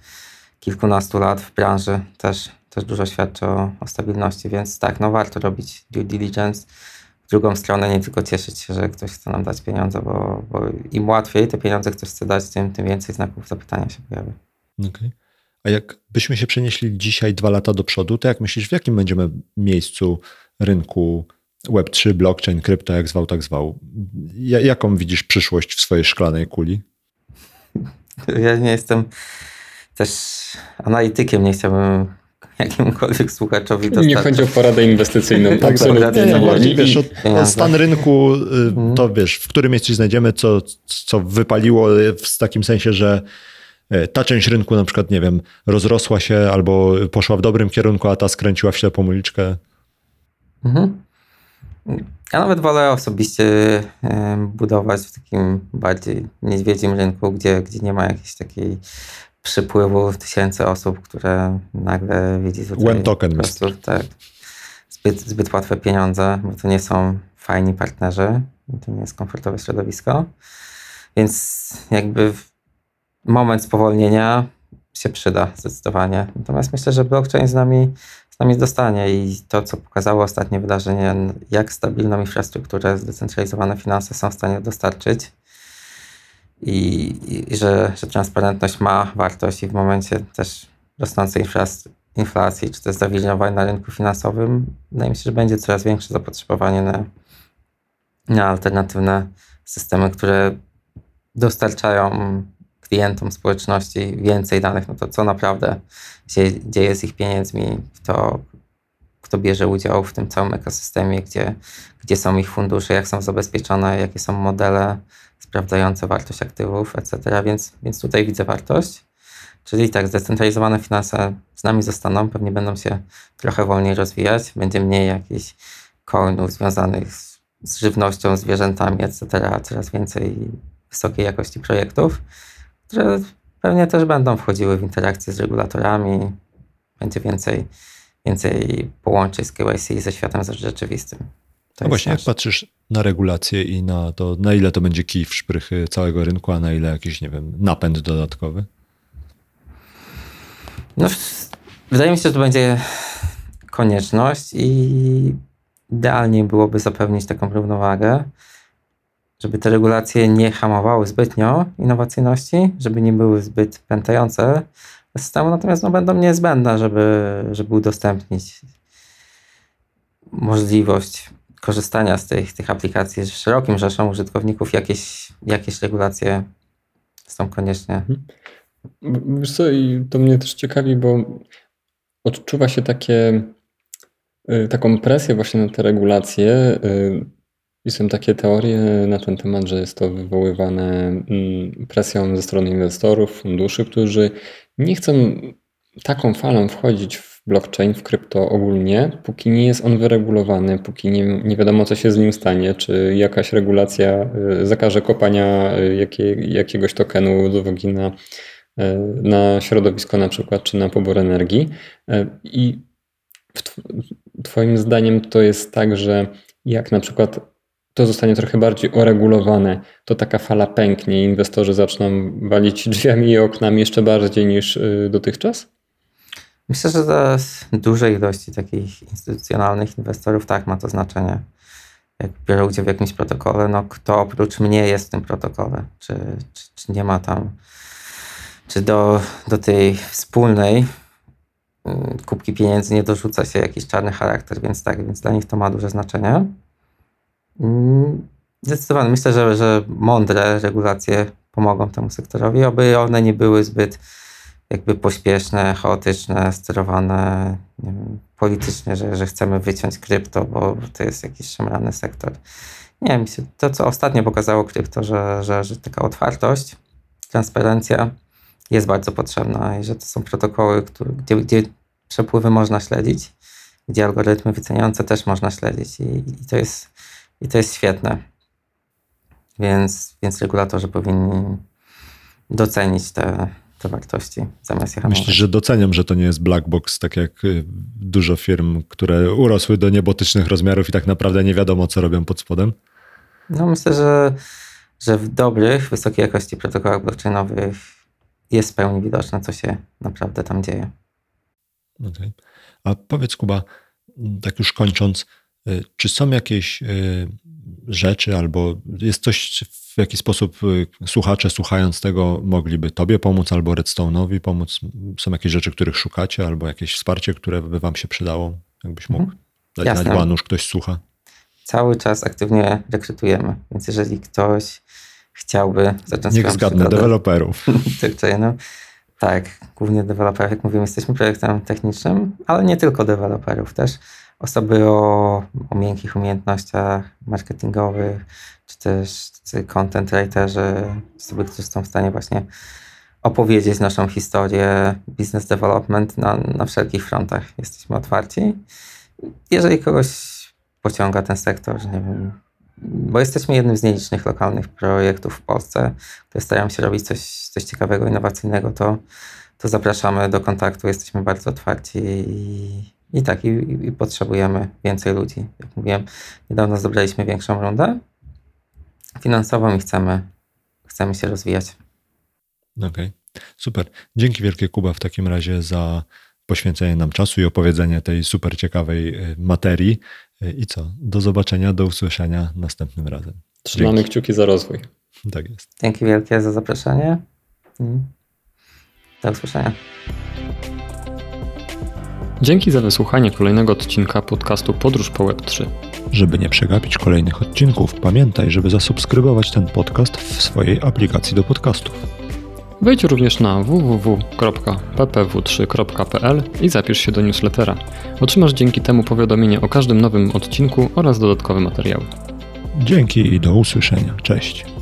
Speaker 2: kilkunastu lat w branży też, też dużo świadczy o, o stabilności, więc tak, no warto robić due diligence. W drugą stronę nie tylko cieszyć się, że ktoś chce nam dać pieniądze, bo, bo im łatwiej te pieniądze ktoś chce dać, tym, tym więcej znaków zapytania się pojawia.
Speaker 3: Okay. A jakbyśmy się przenieśli dzisiaj dwa lata do przodu, to jak myślisz, w jakim będziemy miejscu rynku Web3, blockchain, krypto, jak zwał, tak zwał? Jaką widzisz przyszłość w swojej szklanej kuli?
Speaker 2: Ja nie jestem też analitykiem, nie chciałbym jakiemukolwiek słuchaczowi
Speaker 1: dostarczyć. Nie chodzi o poradę inwestycyjną. tak,
Speaker 3: absolutnie nie, nie, nie, wiesz, o, o stan rynku, y, mhm. to wiesz, w którym miejscu znajdziemy, co, co wypaliło w takim sensie, że y, ta część rynku na przykład, nie wiem, rozrosła się albo poszła w dobrym kierunku, a ta skręciła w ślepą uliczkę. Mhm.
Speaker 2: Ja nawet wolę osobiście budować w takim bardziej niedźwiedzim rynku, gdzie, gdzie nie ma jakiejś takiej przypływu tysięcy osób, które nagle widzi
Speaker 3: tutaj One token prostu,
Speaker 2: tak, zbyt, zbyt łatwe pieniądze, bo to nie są fajni partnerzy, to nie jest komfortowe środowisko. Więc jakby moment spowolnienia się przyda zdecydowanie. Natomiast myślę, że blockchain z nami, z nami dostanie i to, co pokazało ostatnie wydarzenie, jak stabilną infrastrukturę zdecentralizowane finanse są w stanie dostarczyć, i, i że, że transparentność ma wartość i w momencie też rosnącej inflacji, czy też zawilżowań na rynku finansowym, wydaje mi się, że będzie coraz większe zapotrzebowanie na, na alternatywne systemy, które dostarczają klientom społeczności więcej danych, no to co naprawdę się dzieje z ich pieniędzmi, kto, kto bierze udział w tym całym ekosystemie, gdzie, gdzie są ich fundusze, jak są zabezpieczone, jakie są modele sprawdzające wartość aktywów, etc. Więc, więc tutaj widzę wartość. Czyli tak, zdecentralizowane finanse z nami zostaną, pewnie będą się trochę wolniej rozwijać, będzie mniej jakichś coinów związanych z, z żywnością, zwierzętami, etc. Coraz więcej wysokiej jakości projektów, które pewnie też będą wchodziły w interakcję z regulatorami. Będzie więcej, więcej połączeń z KYC ze światem rzeczywistym.
Speaker 3: To no właśnie, nasz... jak patrzysz na regulacje i na to, na ile to będzie kij w szprychy całego rynku, a na ile jakiś, nie wiem, napęd dodatkowy?
Speaker 2: No, wydaje mi się, że to będzie konieczność i idealnie byłoby zapewnić taką równowagę, żeby te regulacje nie hamowały zbytnio innowacyjności, żeby nie były zbyt pętające systemu, natomiast no, będą niezbędne, żeby, żeby udostępnić możliwość korzystania z tych, tych aplikacji z szerokim rzeszą użytkowników, jakieś, jakieś regulacje są konieczne. Mhm.
Speaker 1: Wiesz co, i to mnie też ciekawi, bo odczuwa się takie, y, taką presję właśnie na te regulacje. Y, I są takie teorie na ten temat, że jest to wywoływane mm, presją ze strony inwestorów, funduszy, którzy nie chcą taką falą wchodzić w blockchain, w krypto ogólnie, póki nie jest on wyregulowany, póki nie, nie wiadomo, co się z nim stanie, czy jakaś regulacja y, zakaże kopania jakie, jakiegoś tokenu z uwagi na E, na środowisko na przykład, czy na pobór energii. I Twoim zdaniem to jest tak, że jak na przykład to zostanie trochę bardziej uregulowane, to taka fala pęknie i inwestorzy zaczną walić drzwiami i oknami jeszcze bardziej niż y, dotychczas?
Speaker 2: Myślę, że dla dużej ilości takich instytucjonalnych inwestorów tak ma to znaczenie. Jak biorą udział w jakimś protokole, no kto oprócz mnie jest w tym protokole? Czy, czy, czy nie ma tam czy do, do tej wspólnej mm, kubki pieniędzy nie dorzuca się jakiś czarny charakter, więc tak, więc dla nich to ma duże znaczenie. Mm, zdecydowanie myślę, że, że mądre regulacje pomogą temu sektorowi, aby one nie były zbyt jakby pośpieszne, chaotyczne, sterowane wiem, politycznie, że, że chcemy wyciąć krypto, bo to jest jakiś szemrany sektor. Nie wiem, to co ostatnio pokazało krypto, że, że, że taka otwartość, transparencja jest bardzo potrzebna i że to są protokoły, które, gdzie, gdzie przepływy można śledzić, gdzie algorytmy wyceniające też można śledzić i, i, to, jest, i to jest świetne. Więc, więc regulatorzy powinni docenić te, te wartości zamiast je
Speaker 3: Myślisz, że doceniam, że to nie jest black box, tak jak y, dużo firm, które urosły do niebotycznych rozmiarów i tak naprawdę nie wiadomo, co robią pod spodem?
Speaker 2: No myślę, że, że w dobrych, wysokiej jakości protokołach blockchainowych jest w pełni widoczne, co się naprawdę tam dzieje.
Speaker 3: Okay. A powiedz, Kuba, tak już kończąc, y, czy są jakieś y, rzeczy albo jest coś, w jaki sposób y, słuchacze słuchając tego mogliby Tobie pomóc albo Redstone'owi pomóc? Są jakieś rzeczy, których szukacie albo jakieś wsparcie, które by Wam się przydało? Jakbyś mógł mhm. dać Jasne. znać Banusz, ktoś słucha?
Speaker 2: Cały czas aktywnie rekrutujemy, więc jeżeli ktoś chciałby zacząć
Speaker 3: Niech zgadnę, deweloperów.
Speaker 2: tak, głównie deweloperów, jak mówimy, jesteśmy projektem technicznym, ale nie tylko deweloperów, też osoby o, o miękkich umiejętnościach marketingowych, czy też content writerzy, osoby, którzy są w stanie właśnie opowiedzieć naszą historię, business development na, na wszelkich frontach. Jesteśmy otwarci. Jeżeli kogoś pociąga ten sektor, nie wiem, bo jesteśmy jednym z nielicznych lokalnych projektów w Polsce, które starają się robić coś, coś ciekawego, innowacyjnego, to, to zapraszamy do kontaktu, jesteśmy bardzo otwarci i, i tak, i, i potrzebujemy więcej ludzi. Jak mówiłem, niedawno zdobyliśmy większą rundę finansową i chcemy, chcemy się rozwijać.
Speaker 3: Okej, okay. super. Dzięki wielkie Kuba w takim razie za poświęcenie nam czasu i opowiedzenie tej super ciekawej y, materii. Y, I co? Do zobaczenia, do usłyszenia następnym razem.
Speaker 1: Trzymamy Dzięki. kciuki za rozwój.
Speaker 3: Tak jest.
Speaker 2: Dzięki wielkie za zaproszenie. Do usłyszenia.
Speaker 1: Dzięki za wysłuchanie kolejnego odcinka podcastu Podróż po Web3.
Speaker 3: Żeby nie przegapić kolejnych odcinków, pamiętaj, żeby zasubskrybować ten podcast w swojej aplikacji do podcastów.
Speaker 1: Wejdź również na www.ppw3.pl i zapisz się do newslettera. Otrzymasz dzięki temu powiadomienie o każdym nowym odcinku oraz dodatkowe materiały.
Speaker 3: Dzięki i do usłyszenia. Cześć.